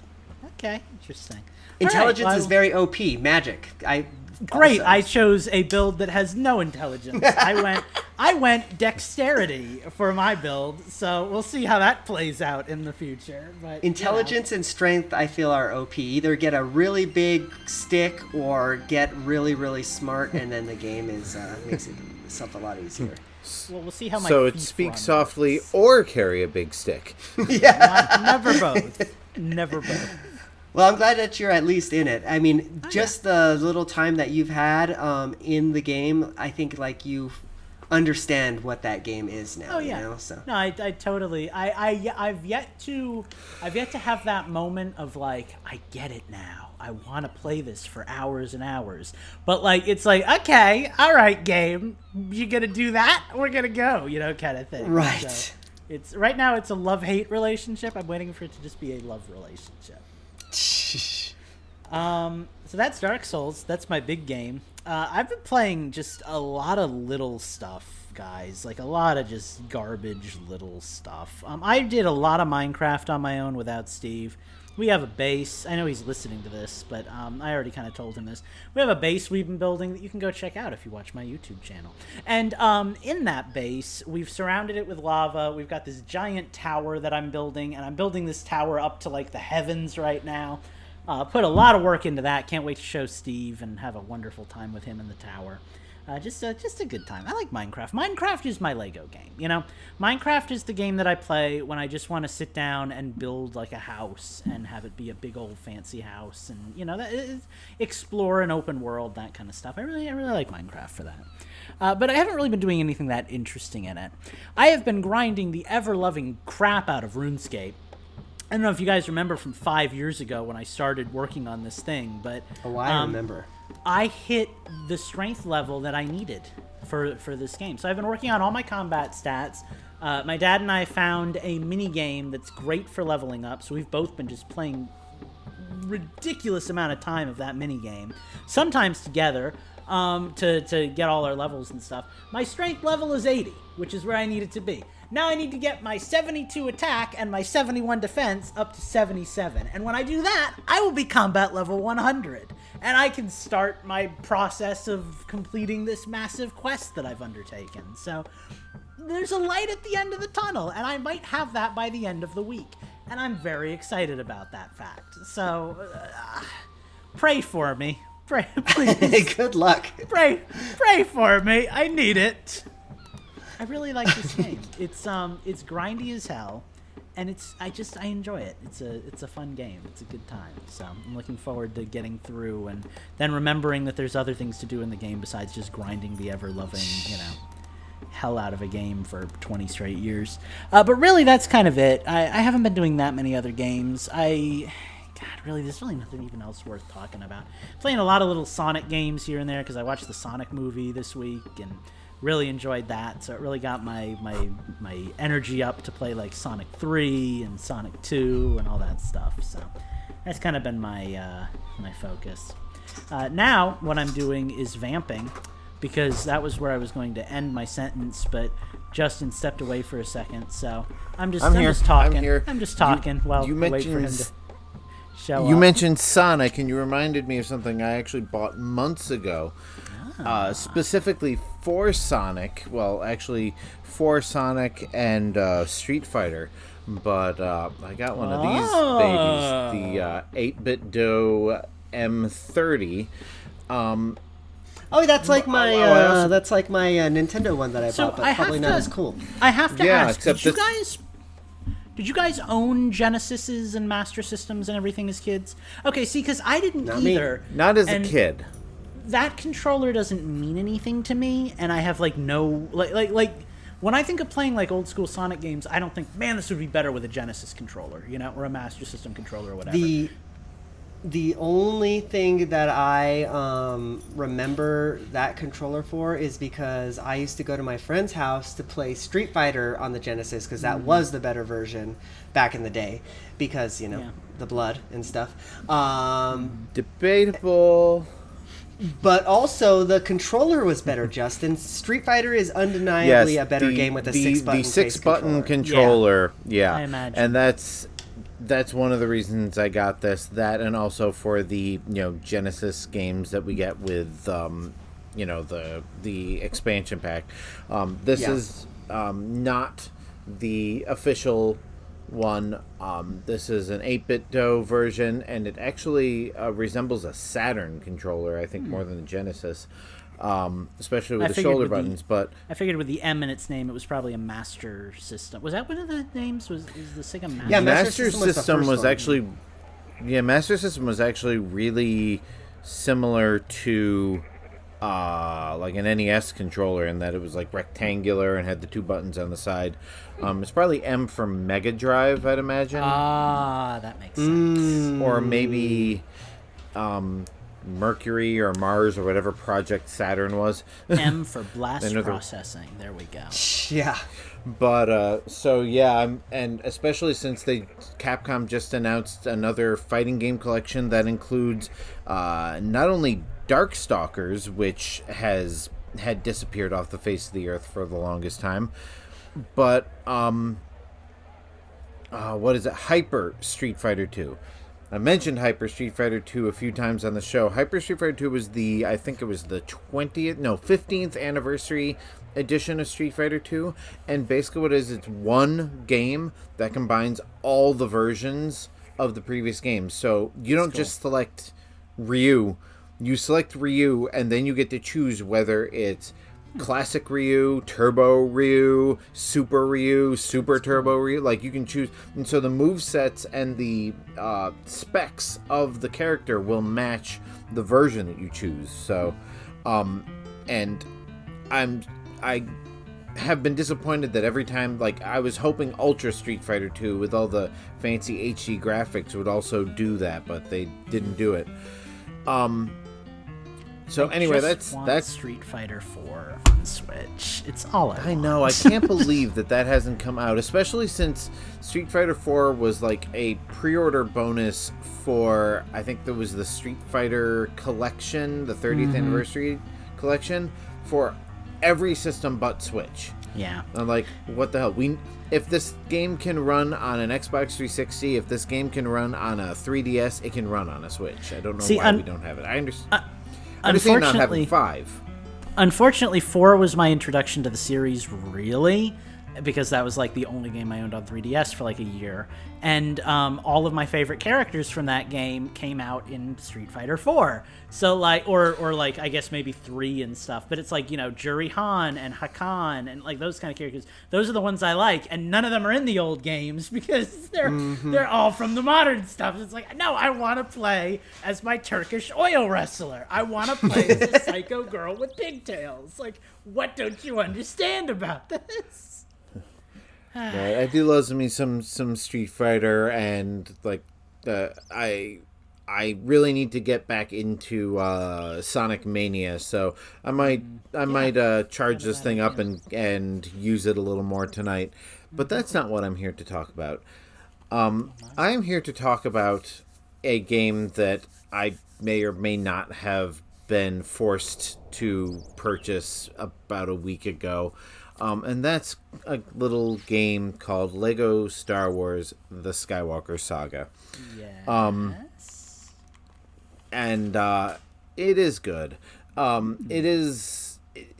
Speaker 1: Okay, interesting.
Speaker 4: Intelligence
Speaker 1: All right,
Speaker 4: is very OP. Magic. I
Speaker 1: great.
Speaker 4: also-
Speaker 1: I chose a build that has no intelligence. *laughs* I went I went dexterity for my build, so we'll see how that plays out in the future. But you know.
Speaker 4: Intelligence and strength, I feel, are OP. Either get a really big stick or get really, really smart, and then the game is uh, makes it itself a lot easier.
Speaker 1: well, we'll see how my
Speaker 3: So it
Speaker 1: speaks
Speaker 3: softly
Speaker 1: works.
Speaker 3: or carry a big stick. *laughs*
Speaker 1: Not- never both. Never both.
Speaker 4: Well, I'm glad that you're at least in it. I mean,
Speaker 1: Oh,
Speaker 4: just the little time that you've had um, in the game, I think like you understand what that game is now.
Speaker 1: Oh yeah.
Speaker 4: You know? So
Speaker 1: No, I, I totally. I, I I've yet to I've yet to have that moment of like I get it now. I want to play this for hours and hours. But like it's like okay, all right, game, you gonna do that? We're gonna go, you know, kind of thing.
Speaker 4: Right.
Speaker 1: So it's right now. It's a love hate relationship. I'm waiting for it to just be a love relationship. *laughs* Um, so that's Dark Souls. That's my big game. Uh, I've been playing just a lot of little stuff, guys. Like a lot of just garbage little stuff. Um, I did a lot of Minecraft on my own without Steve. We have a base. I know he's listening to this, but um, I already kind of told him this. We have a base we've been building that you can go check out if you watch my YouTube channel. And um, in that base, we've surrounded it with lava. We've got this giant tower that I'm building, and I'm building this tower up to like the heavens right now. Uh, put a lot of work into that. Can't wait to show Steve and have a wonderful time with him in the tower. Uh, just a, just a good time. I like Minecraft. Minecraft is my Lego game. You know, Minecraft is the game that I play when I just want to sit down and build like a house and have it be a big old fancy house and you know that explore an open world that kind of stuff. I really I really like Minecraft for that. Uh, but I haven't really been doing anything that interesting in it. I have been grinding the ever loving crap out of RuneScape. I don't know if you guys remember from five years ago when I started working on this thing, but
Speaker 4: Oh, I
Speaker 1: um,
Speaker 4: remember.
Speaker 1: I hit the strength level that I needed for for this game. So I've been working on all my combat stats. Uh, my dad and I found a mini game that's great for leveling up. So we've both been just playing ridiculous amount of time of that mini game, sometimes together, um, to to get all our levels and stuff. My strength level is 80, which is where I need it to be. Now I need to get my 72 attack and my 71 defense up to 77. And when I do that, I will be combat level 100. And I can start my process of completing this massive quest that I've undertaken. So there's a light at the end of the tunnel, and I might have that by the end of the week. And I'm very excited about that fact. So uh, pray for me. Pray, *laughs* please. *laughs*
Speaker 4: Good luck.
Speaker 1: pray, pray for me. I need it. I really like this game. *laughs* It's um, it's grindy as hell, and it's I just I enjoy it. It's a it's a fun game. It's a good time. So I'm looking forward to getting through and then remembering that there's other things to do in the game besides just grinding the ever loving you know hell out of a game for 20 straight years. Uh, but really, that's kind of it. I, I haven't been doing that many other games. I. God, really, there's really nothing even else worth talking about. Playing a lot of little Sonic games here and there because I watched the Sonic movie this week and really enjoyed that. So it really got my my my energy up to play like Sonic 3 and Sonic 2 and all that stuff. So that's kind of been my uh, my focus. Uh, now, what I'm doing is vamping because that was where I was going to end my sentence, but Justin stepped away for a second, so I'm just
Speaker 3: I'm
Speaker 1: I'm,
Speaker 3: here.
Speaker 1: just talking.
Speaker 3: I'm here.
Speaker 1: just
Speaker 3: You-
Speaker 1: talking while
Speaker 3: you
Speaker 1: I wait for him
Speaker 3: mentioned-
Speaker 1: to show
Speaker 3: You
Speaker 1: up.
Speaker 3: mentioned Sonic, and you reminded me of something I actually bought months ago. Uh, specifically for Sonic. Well, actually, for Sonic and uh, Street Fighter. But uh, I got one of these
Speaker 1: Ah.
Speaker 3: babies, the uh, 8BitDo M30. Um,
Speaker 4: Oh, that's like my
Speaker 3: oh,
Speaker 4: uh,
Speaker 3: also-
Speaker 4: that's like my uh, Nintendo one that I
Speaker 1: So
Speaker 4: bought, but
Speaker 1: I
Speaker 4: probably
Speaker 1: have
Speaker 4: not
Speaker 1: to-
Speaker 4: as cool.
Speaker 1: I have to
Speaker 3: Yeah,
Speaker 1: ask,
Speaker 3: except
Speaker 1: did you
Speaker 3: this-
Speaker 1: guys did you guys own Genesises and Master Systems and everything as kids? Okay, see, because I didn't
Speaker 4: Not me.
Speaker 1: either.
Speaker 3: not as
Speaker 1: And
Speaker 3: a kid.
Speaker 1: That controller doesn't mean anything to me, and I have like no like like like when I think of playing like old school Sonic games, I don't think, man, this would be better with a Genesis controller, you know, or a Master System controller or whatever.
Speaker 4: The the only thing that I um, remember that controller for is because I used to go to my friend's house to play Street Fighter on the Genesis because that was the better version back in the day because you know
Speaker 1: Yeah.
Speaker 4: the blood and stuff. Um,
Speaker 3: Debatable.
Speaker 4: But also the controller was better. *laughs* Justin, Street Fighter is undeniably a better game with a
Speaker 3: the,
Speaker 4: six button
Speaker 3: the six button
Speaker 4: controller.
Speaker 3: controller. Yeah,
Speaker 1: I imagine.
Speaker 3: and that's that's one of the reasons I got this. That and also for the you know Genesis games that we get with um, you know the the expansion pack. Um, this
Speaker 4: Yeah.
Speaker 3: is um, not the official one. Um, this is an 8BitDo version, and it actually uh, resembles a Saturn controller. I think more than the Genesis, um, especially with
Speaker 1: Hmm. I
Speaker 3: the shoulder
Speaker 1: with the-
Speaker 3: buttons. But
Speaker 1: I figured with the M in its name, it was probably a Master System. Was that one of the names? Was is the Sega Master?
Speaker 4: Yeah, Master System was the
Speaker 3: System
Speaker 4: first
Speaker 3: was actually, yeah, Master System was actually really similar to, uh, like an NES controller in that it was like rectangular and had the two buttons on the side. Um, it's probably M for Mega Drive, I'd imagine,
Speaker 1: Ah, that makes sense.
Speaker 4: Mm.
Speaker 3: or maybe, um, Mercury or Mars or whatever Project Saturn was. *laughs*
Speaker 1: M for blast
Speaker 3: Another-
Speaker 1: processing. There we go.
Speaker 4: Yeah.
Speaker 3: But uh, so yeah, I'm, and especially since they Capcom just announced another fighting game collection that includes uh, not only Darkstalkers, which has had disappeared off the face of the earth for the longest time, but um, uh, what is it? Hyper Street Fighter Two. I mentioned Hyper Street Fighter 2 a few times on the show. Hyper Street Fighter 2 was the, I think it was the 20th, no, 15th anniversary edition of Street Fighter 2. And basically, what it is, it's one game that combines all the versions of the previous games. So you don't just select Ryu you select Ryu, and then you get to choose whether it's classic Ryu, Turbo Ryu, Super Ryu, Super Turbo Ryu. Like you can choose, and so the move sets and the uh, specs of the character will match the version that you choose. So, um, and I'm I have been disappointed that every time like I was hoping Ultra Street Fighter 2 with all the fancy HD graphics would also do that, but they didn't do it. Um so
Speaker 1: I
Speaker 3: anyway, that's that's
Speaker 1: Street Fighter 4 on Switch. It's all I,
Speaker 3: I know. I can't *laughs* believe that that hasn't come out, especially since Street Fighter 4 was like a pre-order bonus for I think there was the Street Fighter collection, the 30th
Speaker 1: Mm-hmm.
Speaker 3: anniversary collection for every system but Switch.
Speaker 1: yeah.
Speaker 3: I'm like, what the hell? We if this game can run on an Xbox 360, if this game can run on a 3DS, it can run on a Switch. I don't know
Speaker 1: See,
Speaker 3: why
Speaker 1: un-
Speaker 3: we don't have it. I understand. Understand not
Speaker 1: unfortunately-
Speaker 3: having five.
Speaker 1: Unfortunately, 4 was my introduction to the series, really, because that was like the only game I owned on 3DS for like a year. And um, all of my favorite characters from that game came out in Street Fighter 4. So, like, or, or like, I guess maybe 3 and stuff. But it's like, you know, Juri Han and Hakan and like those kind of characters. Those are the ones I like. And none of them are in the old games *laughs* because they're, they're all from the modern stuff. It's like, no, I want to play as my Turkish oil wrestler. I want to play as a *laughs* psycho girl with pigtails. Like, what don't you understand about this? *sighs*
Speaker 3: Right, I do love me some some Street Fighter, and like uh, I I really need to get back into uh, Sonic Mania, so I might I might uh, charge this thing up and and use it a little more tonight. But that's not what I'm here to talk about. Um, I am here to talk about a game that I may or may not have been forced to purchase about a week ago. Um, and that's a little game called Lego Star Wars The Skywalker Saga. Um, and uh, it is good. Um, it is. It,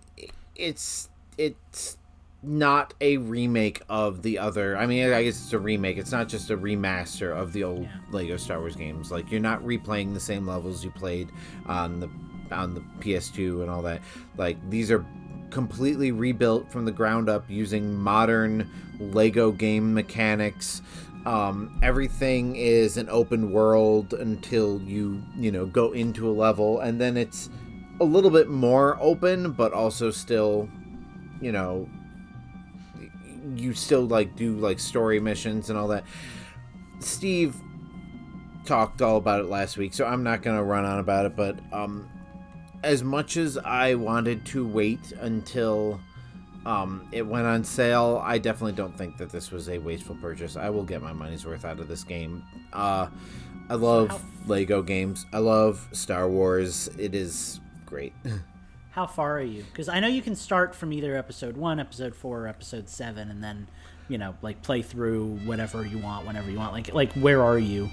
Speaker 3: it's it's not a remake of the other. I mean, I guess it's a remake. It's not just a remaster of the old Lego Star Wars games. Like you're not replaying the same levels you played on the on the PS2 and all that. Like these are completely rebuilt from the ground up using modern Lego game mechanics. Um, everything is an open world until you you know go into a level, and then it's a little bit more open, but also still, you know, you still like do like story missions and all that. Steve talked all about it last week, so I'm not gonna run on about it. But um, as much as I wanted to wait until um, it went on sale, I definitely don't think that this was a wasteful purchase. I will get my money's worth out of this game. Uh, I love
Speaker 1: how-
Speaker 3: Lego games. I love Star Wars. It is great. *laughs*
Speaker 1: How far are you? Because I know you can start from either episode one, episode four, or episode seven, and then, you know, like play through whatever you want, whenever you want. Like, like where are you?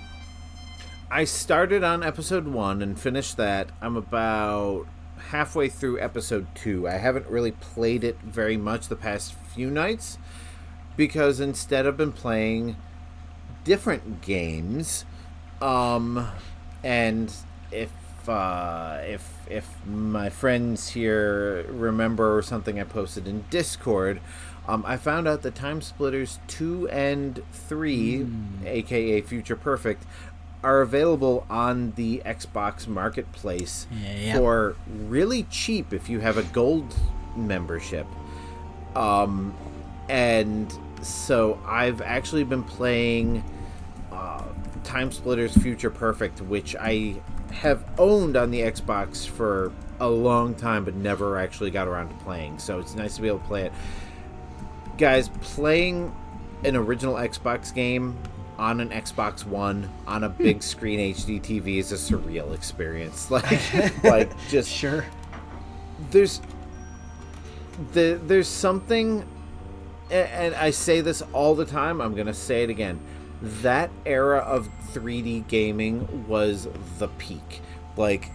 Speaker 3: I started on episode one and finished that. I'm about halfway through episode two. I haven't really played it very much the past few nights because instead I've been playing different games. Um, and if uh, if if my friends here remember something I posted in Discord, um, I found out that TimeSplitters two and three, aka Future Perfect, are available on the Xbox Marketplace
Speaker 1: Yeah.
Speaker 3: for really cheap if you have a gold membership. Um, and so I've actually been playing uh, TimeSplitters Future Perfect, which I have owned on the Xbox for a long time, but never actually got around to playing. So it's nice to be able to play it. Guys, playing an original Xbox game on an Xbox One on a big hmm. screen HD TV is a surreal experience. *laughs* Like, *laughs* like just
Speaker 4: Sure.
Speaker 3: there's the there's something and I say this all the time, I'm going to say it again. That era of 3D gaming was the peak. Like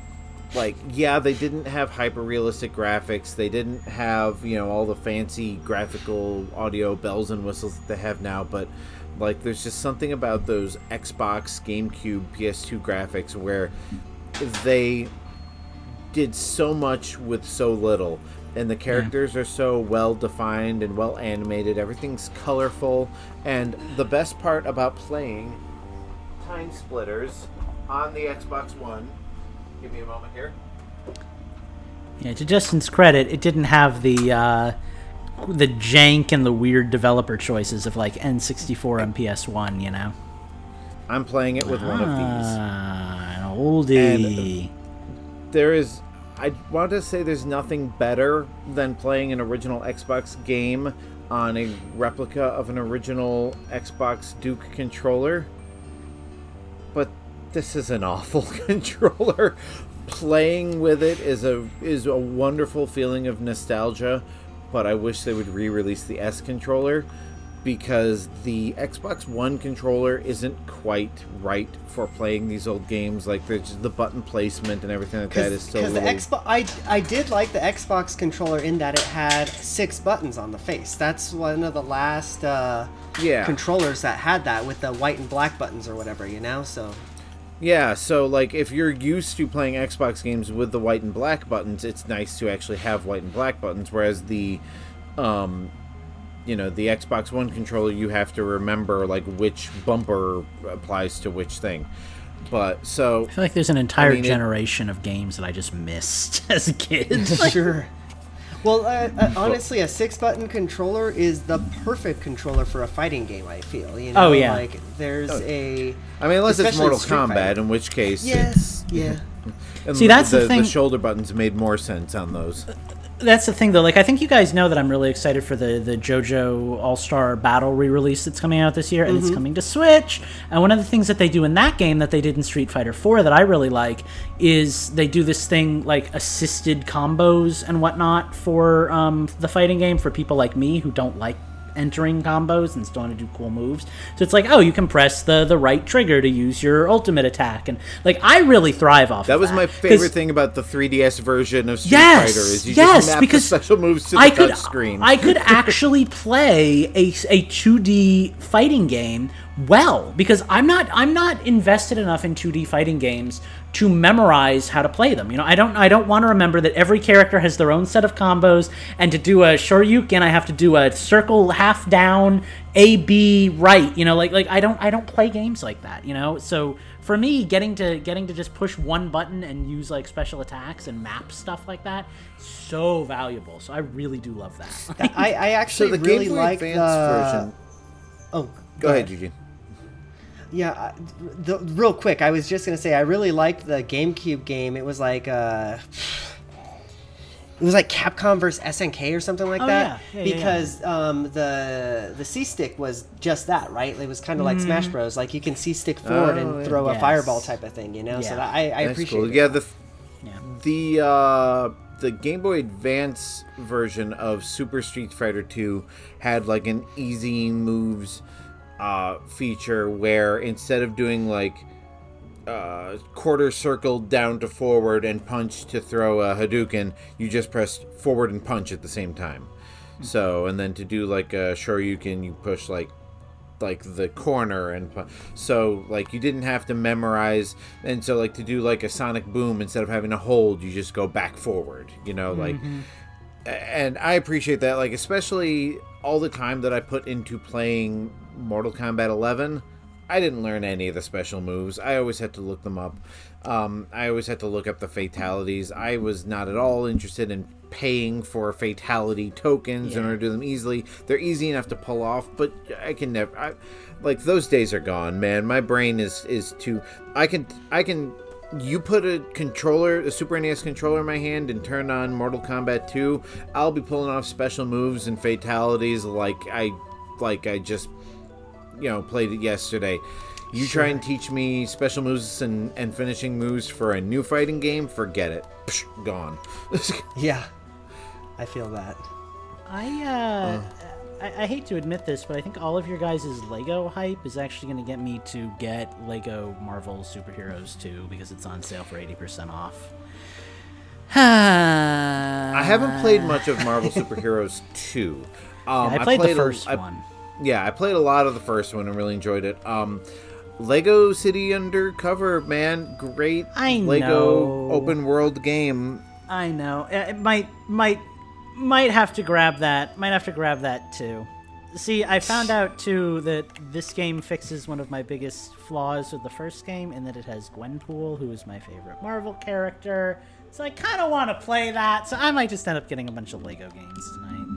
Speaker 3: like yeah, they didn't have hyper realistic graphics. They didn't have, you know, all the fancy graphical audio bells and whistles that they have now, but like there's just something about those Xbox, GameCube, PS2 graphics where they did so much with so little and the characters are so well defined and well animated everything's colorful and the best part about playing time splitters on the xbox one give me a moment here.
Speaker 1: Yeah, to Justin's credit, it didn't have the uh, the jank and the weird developer choices of like N64 and PS1. You know,
Speaker 3: i'm playing it with one of these
Speaker 1: ah, an oldie.
Speaker 3: there is I want to say there's nothing better than playing an original Xbox game on a replica of an original Xbox Duke controller. But this is an *laughs* awful *laughs* controller. Playing with it is a is a wonderful feeling of nostalgia, but I wish they would re-release the S controller because the Xbox One controller isn't quite right for playing these old games. Like the button placement and everything like that is still
Speaker 4: Because the Xbox, I I did like the Xbox controller in that it had six buttons on the face. That's one of the last uh,
Speaker 3: Yeah.
Speaker 4: controllers that had that with the white and black buttons or whatever, you know. So
Speaker 3: Yeah, so like if you're used to playing Xbox games with the white and black buttons, it's nice to actually have white and black buttons. Whereas the, um, you know, the Xbox One controller, you have to remember like which bumper applies to which thing. But so
Speaker 1: I feel like there's an entire
Speaker 3: mean, it-
Speaker 1: generation of games that I just missed *laughs* as a kid. Like, *laughs*
Speaker 4: sure. Well, uh, uh, honestly, a six-button controller is the perfect controller for a fighting game. I feel, you know,
Speaker 1: Oh, yeah.
Speaker 4: like there's a
Speaker 3: I mean, unless it's Mortal Kombat,
Speaker 4: Fighter.
Speaker 3: in which case,
Speaker 4: yes, yeah. *laughs*
Speaker 3: and
Speaker 1: See, that's the thing- The
Speaker 3: shoulder buttons made more sense on those.
Speaker 1: That's the thing though. Like I think you guys know that I'm really excited for the the JoJo All Star Battle re-release that's coming out this year, and
Speaker 3: Mm-hmm.
Speaker 1: it's coming to Switch. And one of the things that they do in that game that they did in Street Fighter 4 that I really like is they do this thing like assisted combos and whatnot for um, the fighting game for people like me who don't like entering combos and still want to do cool moves. So it's like, oh, you can press the the right trigger to use your ultimate attack, and like I really thrive off.
Speaker 3: That
Speaker 1: of
Speaker 3: was my favorite thing about the 3DS version of Street
Speaker 1: Yes,
Speaker 3: Fighter is you
Speaker 1: yes,
Speaker 3: just map
Speaker 1: because
Speaker 3: the special moves to the
Speaker 1: I could,
Speaker 3: touch screen.
Speaker 1: I could *laughs* actually play a, a 2D fighting game well because I'm not I'm not invested enough in 2D fighting games to memorize how to play them. You know, I don't I don't want to remember that every character has their own set of combos and to do a Shoryuken I have to do a circle half down A B right. You know, like like I don't I don't play games like that, you know? So for me getting to getting to just push one button and use like special attacks and map stuff like that so valuable. So I really do love that.
Speaker 4: I, I
Speaker 3: so
Speaker 4: actually
Speaker 3: the
Speaker 4: really
Speaker 3: Game Boy
Speaker 4: like
Speaker 3: Advance
Speaker 4: the.
Speaker 3: version.
Speaker 4: Oh,
Speaker 3: Go ahead, Eugene.
Speaker 4: Yeah, the, real quick, I was just gonna say I really liked the GameCube game. It was like uh, it was like Capcom versus SNK or something like
Speaker 1: Oh,
Speaker 4: that.
Speaker 1: yeah. Yeah, yeah, yeah.
Speaker 4: because um, the the C stick was just that, right? It was kind of like Smash Bros. Like you can C stick forward
Speaker 3: Oh,
Speaker 4: and throw a fireball type of thing, you know. So that, I, I
Speaker 3: That's
Speaker 4: appreciate
Speaker 3: cool.
Speaker 4: it.
Speaker 3: Yeah, the the uh, the Game Boy Advance version of Super Street Fighter 2 had like an easy moves uh, feature where instead of doing like uh, quarter circle down to forward and punch to throw a Hadouken, you just press forward and punch at the same time. So, and then to do like a Shoryuken, you push like like the corner and so like you didn't have to memorize and so like to do like a sonic boom instead of having to hold you just go back forward you know like and i appreciate that like especially all the time that i put into playing mortal kombat 11 i didn't learn any of the special moves. I always had to look them up. Um, i always had to look up the fatalities. I was not at all interested in paying for fatality tokens in order to do them easily. They're easy enough to pull off but i can never I, like those days are gone man. My brain is is too i can i can you put a controller, a Super NES controller in my hand and turn on Mortal Kombat 2, I'll be pulling off special moves and fatalities like I like I just you know, played it yesterday. You try and teach me special moves and, and finishing moves for a new fighting game, forget it. Psh, gone. *laughs*
Speaker 4: Yeah, I feel that.
Speaker 1: I uh, I, I hate to admit this, but I think all of your guys' Lego hype is actually going to get me to get Lego Marvel Superheroes 2 because it's on sale for 80% off.
Speaker 3: I *sighs*
Speaker 1: I
Speaker 3: haven't played much of Marvel Superheroes 2. Um,
Speaker 1: I played, the first
Speaker 3: I-
Speaker 1: one.
Speaker 3: yeah, I played a lot of the first one and really enjoyed it. Um, Lego City Undercover, man, great
Speaker 1: I
Speaker 3: Lego
Speaker 1: know.
Speaker 3: open world game.
Speaker 1: I know. Uh, It might might might have to grab that. Might have to grab that too. See, I found out too that this game fixes one of my biggest flaws with the first game in that it has Gwenpool, who is my favorite Marvel character. So I kind of want to play that. So I might just end up getting a bunch of Lego games tonight.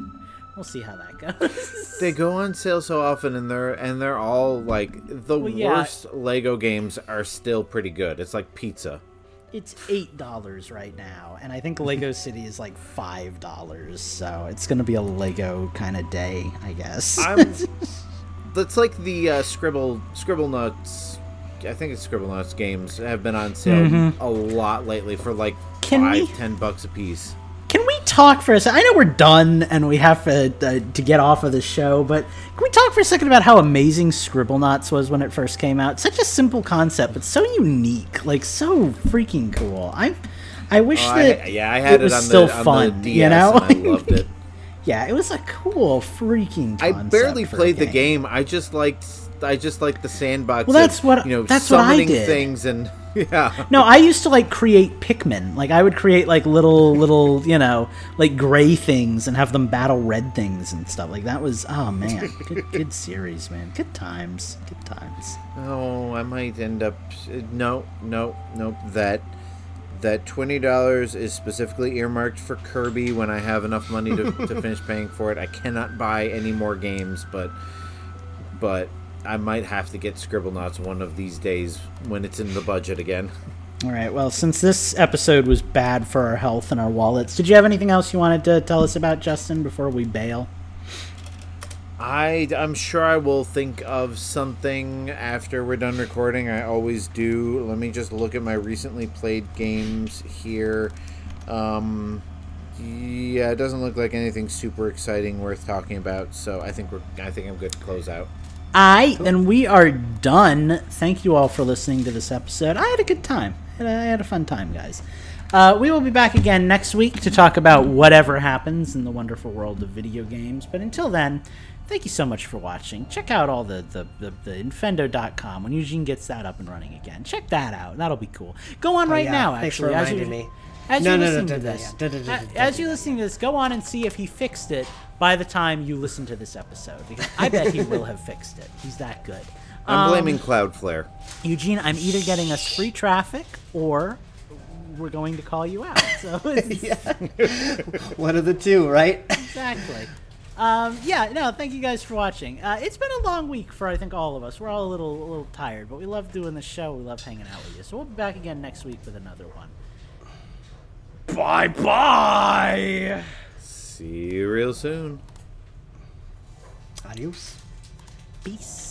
Speaker 1: We'll see how that goes. *laughs*
Speaker 3: They go on sale so often, and they're and they're all like the
Speaker 1: Well, yeah.
Speaker 3: worst Lego games are still pretty good. It's like pizza.
Speaker 1: It's eight dollars right now, and I think Lego *laughs* City is like five dollars. So it's gonna be a Lego kind of day, I guess. *laughs*
Speaker 3: That's like the uh, Scribble Scribblenauts. I think it's Scribblenauts games have been on sale a lot lately for like
Speaker 1: Mm-hmm. Can
Speaker 3: five,
Speaker 1: we-
Speaker 3: ten bucks a piece.
Speaker 1: Talk for a second? I know we're done and we have to, uh, to get off of the show, but can we talk for a second about how amazing Scribble Scribblenauts was when it first came out? Such a simple concept, but so unique, like so freaking cool. I, I wish
Speaker 3: Oh,
Speaker 1: that
Speaker 3: I, yeah, I had it,
Speaker 1: it
Speaker 3: was
Speaker 1: still
Speaker 3: the
Speaker 1: fun.
Speaker 3: DS,
Speaker 1: you know,
Speaker 3: I loved it. *laughs*
Speaker 1: yeah, it was a cool freaking.
Speaker 3: I barely played the game. I just liked I just like the sandbox.
Speaker 1: Well, that's
Speaker 3: of,
Speaker 1: what-
Speaker 3: you know.
Speaker 1: that's what I did.
Speaker 3: things and *laughs* yeah.
Speaker 1: No, I used to like create Pikmin. Like I would create like little little, you know, like gray things and have them battle red things and stuff. Like that was oh man, *laughs* good good series, man. Good times. Good times.
Speaker 3: Oh, I might end up. Uh, no, no, no. That that twenty dollars is specifically earmarked for Kirby when I have enough money to, to *laughs* finish paying for it. I cannot buy any more games, but but I might have to get Scribblenauts one of these days when it's in the budget again.
Speaker 1: All right. Well, since this episode was bad for our health and our wallets, did you have anything else you wanted to tell us about Justin before we bail?
Speaker 3: I I'm sure I will think of something after we're done recording. I always do. Let me just look at my recently played games here. Um yeah, it doesn't look like anything super exciting worth talking about, so I think we're I think I'm good to close out.
Speaker 1: I then we are done. Thank you all for listening to this episode. I had a good time. I had a- I had a fun time, guys. Uh, we will be back again next week to talk about whatever happens in the wonderful world of video games. But until then, thank you so much for watching. Check out all the the, the, the Infendo.com when Eugene gets that up and running again. Check that out. That'll be cool. Go on right
Speaker 4: yeah.
Speaker 1: now,
Speaker 4: Thanks for
Speaker 1: actually. as you-
Speaker 4: reminding me.
Speaker 1: As
Speaker 4: No,
Speaker 1: you're
Speaker 4: no, no,
Speaker 1: listening
Speaker 4: da-
Speaker 1: to this,
Speaker 4: da-
Speaker 1: as you're listening to this, go on and see if he fixed it by the time you listen to this episode. Because I bet he will have fixed it. He's that good.
Speaker 3: I'm
Speaker 1: Um,
Speaker 3: blaming Cloudflare.
Speaker 1: Eugene, I'm either getting us free traffic or we're going to call you out. So *laughs* it's,
Speaker 4: One of the two, right?
Speaker 1: exactly. Um, yeah, no, thank you guys for watching. Uh, it's been a long week for I think all of us. We're all a little a little tired, but we love doing the show. We love hanging out with you. So we'll be back again next week with another one.
Speaker 5: Bye bye.
Speaker 3: See you real soon.
Speaker 4: Adios.
Speaker 1: Peace.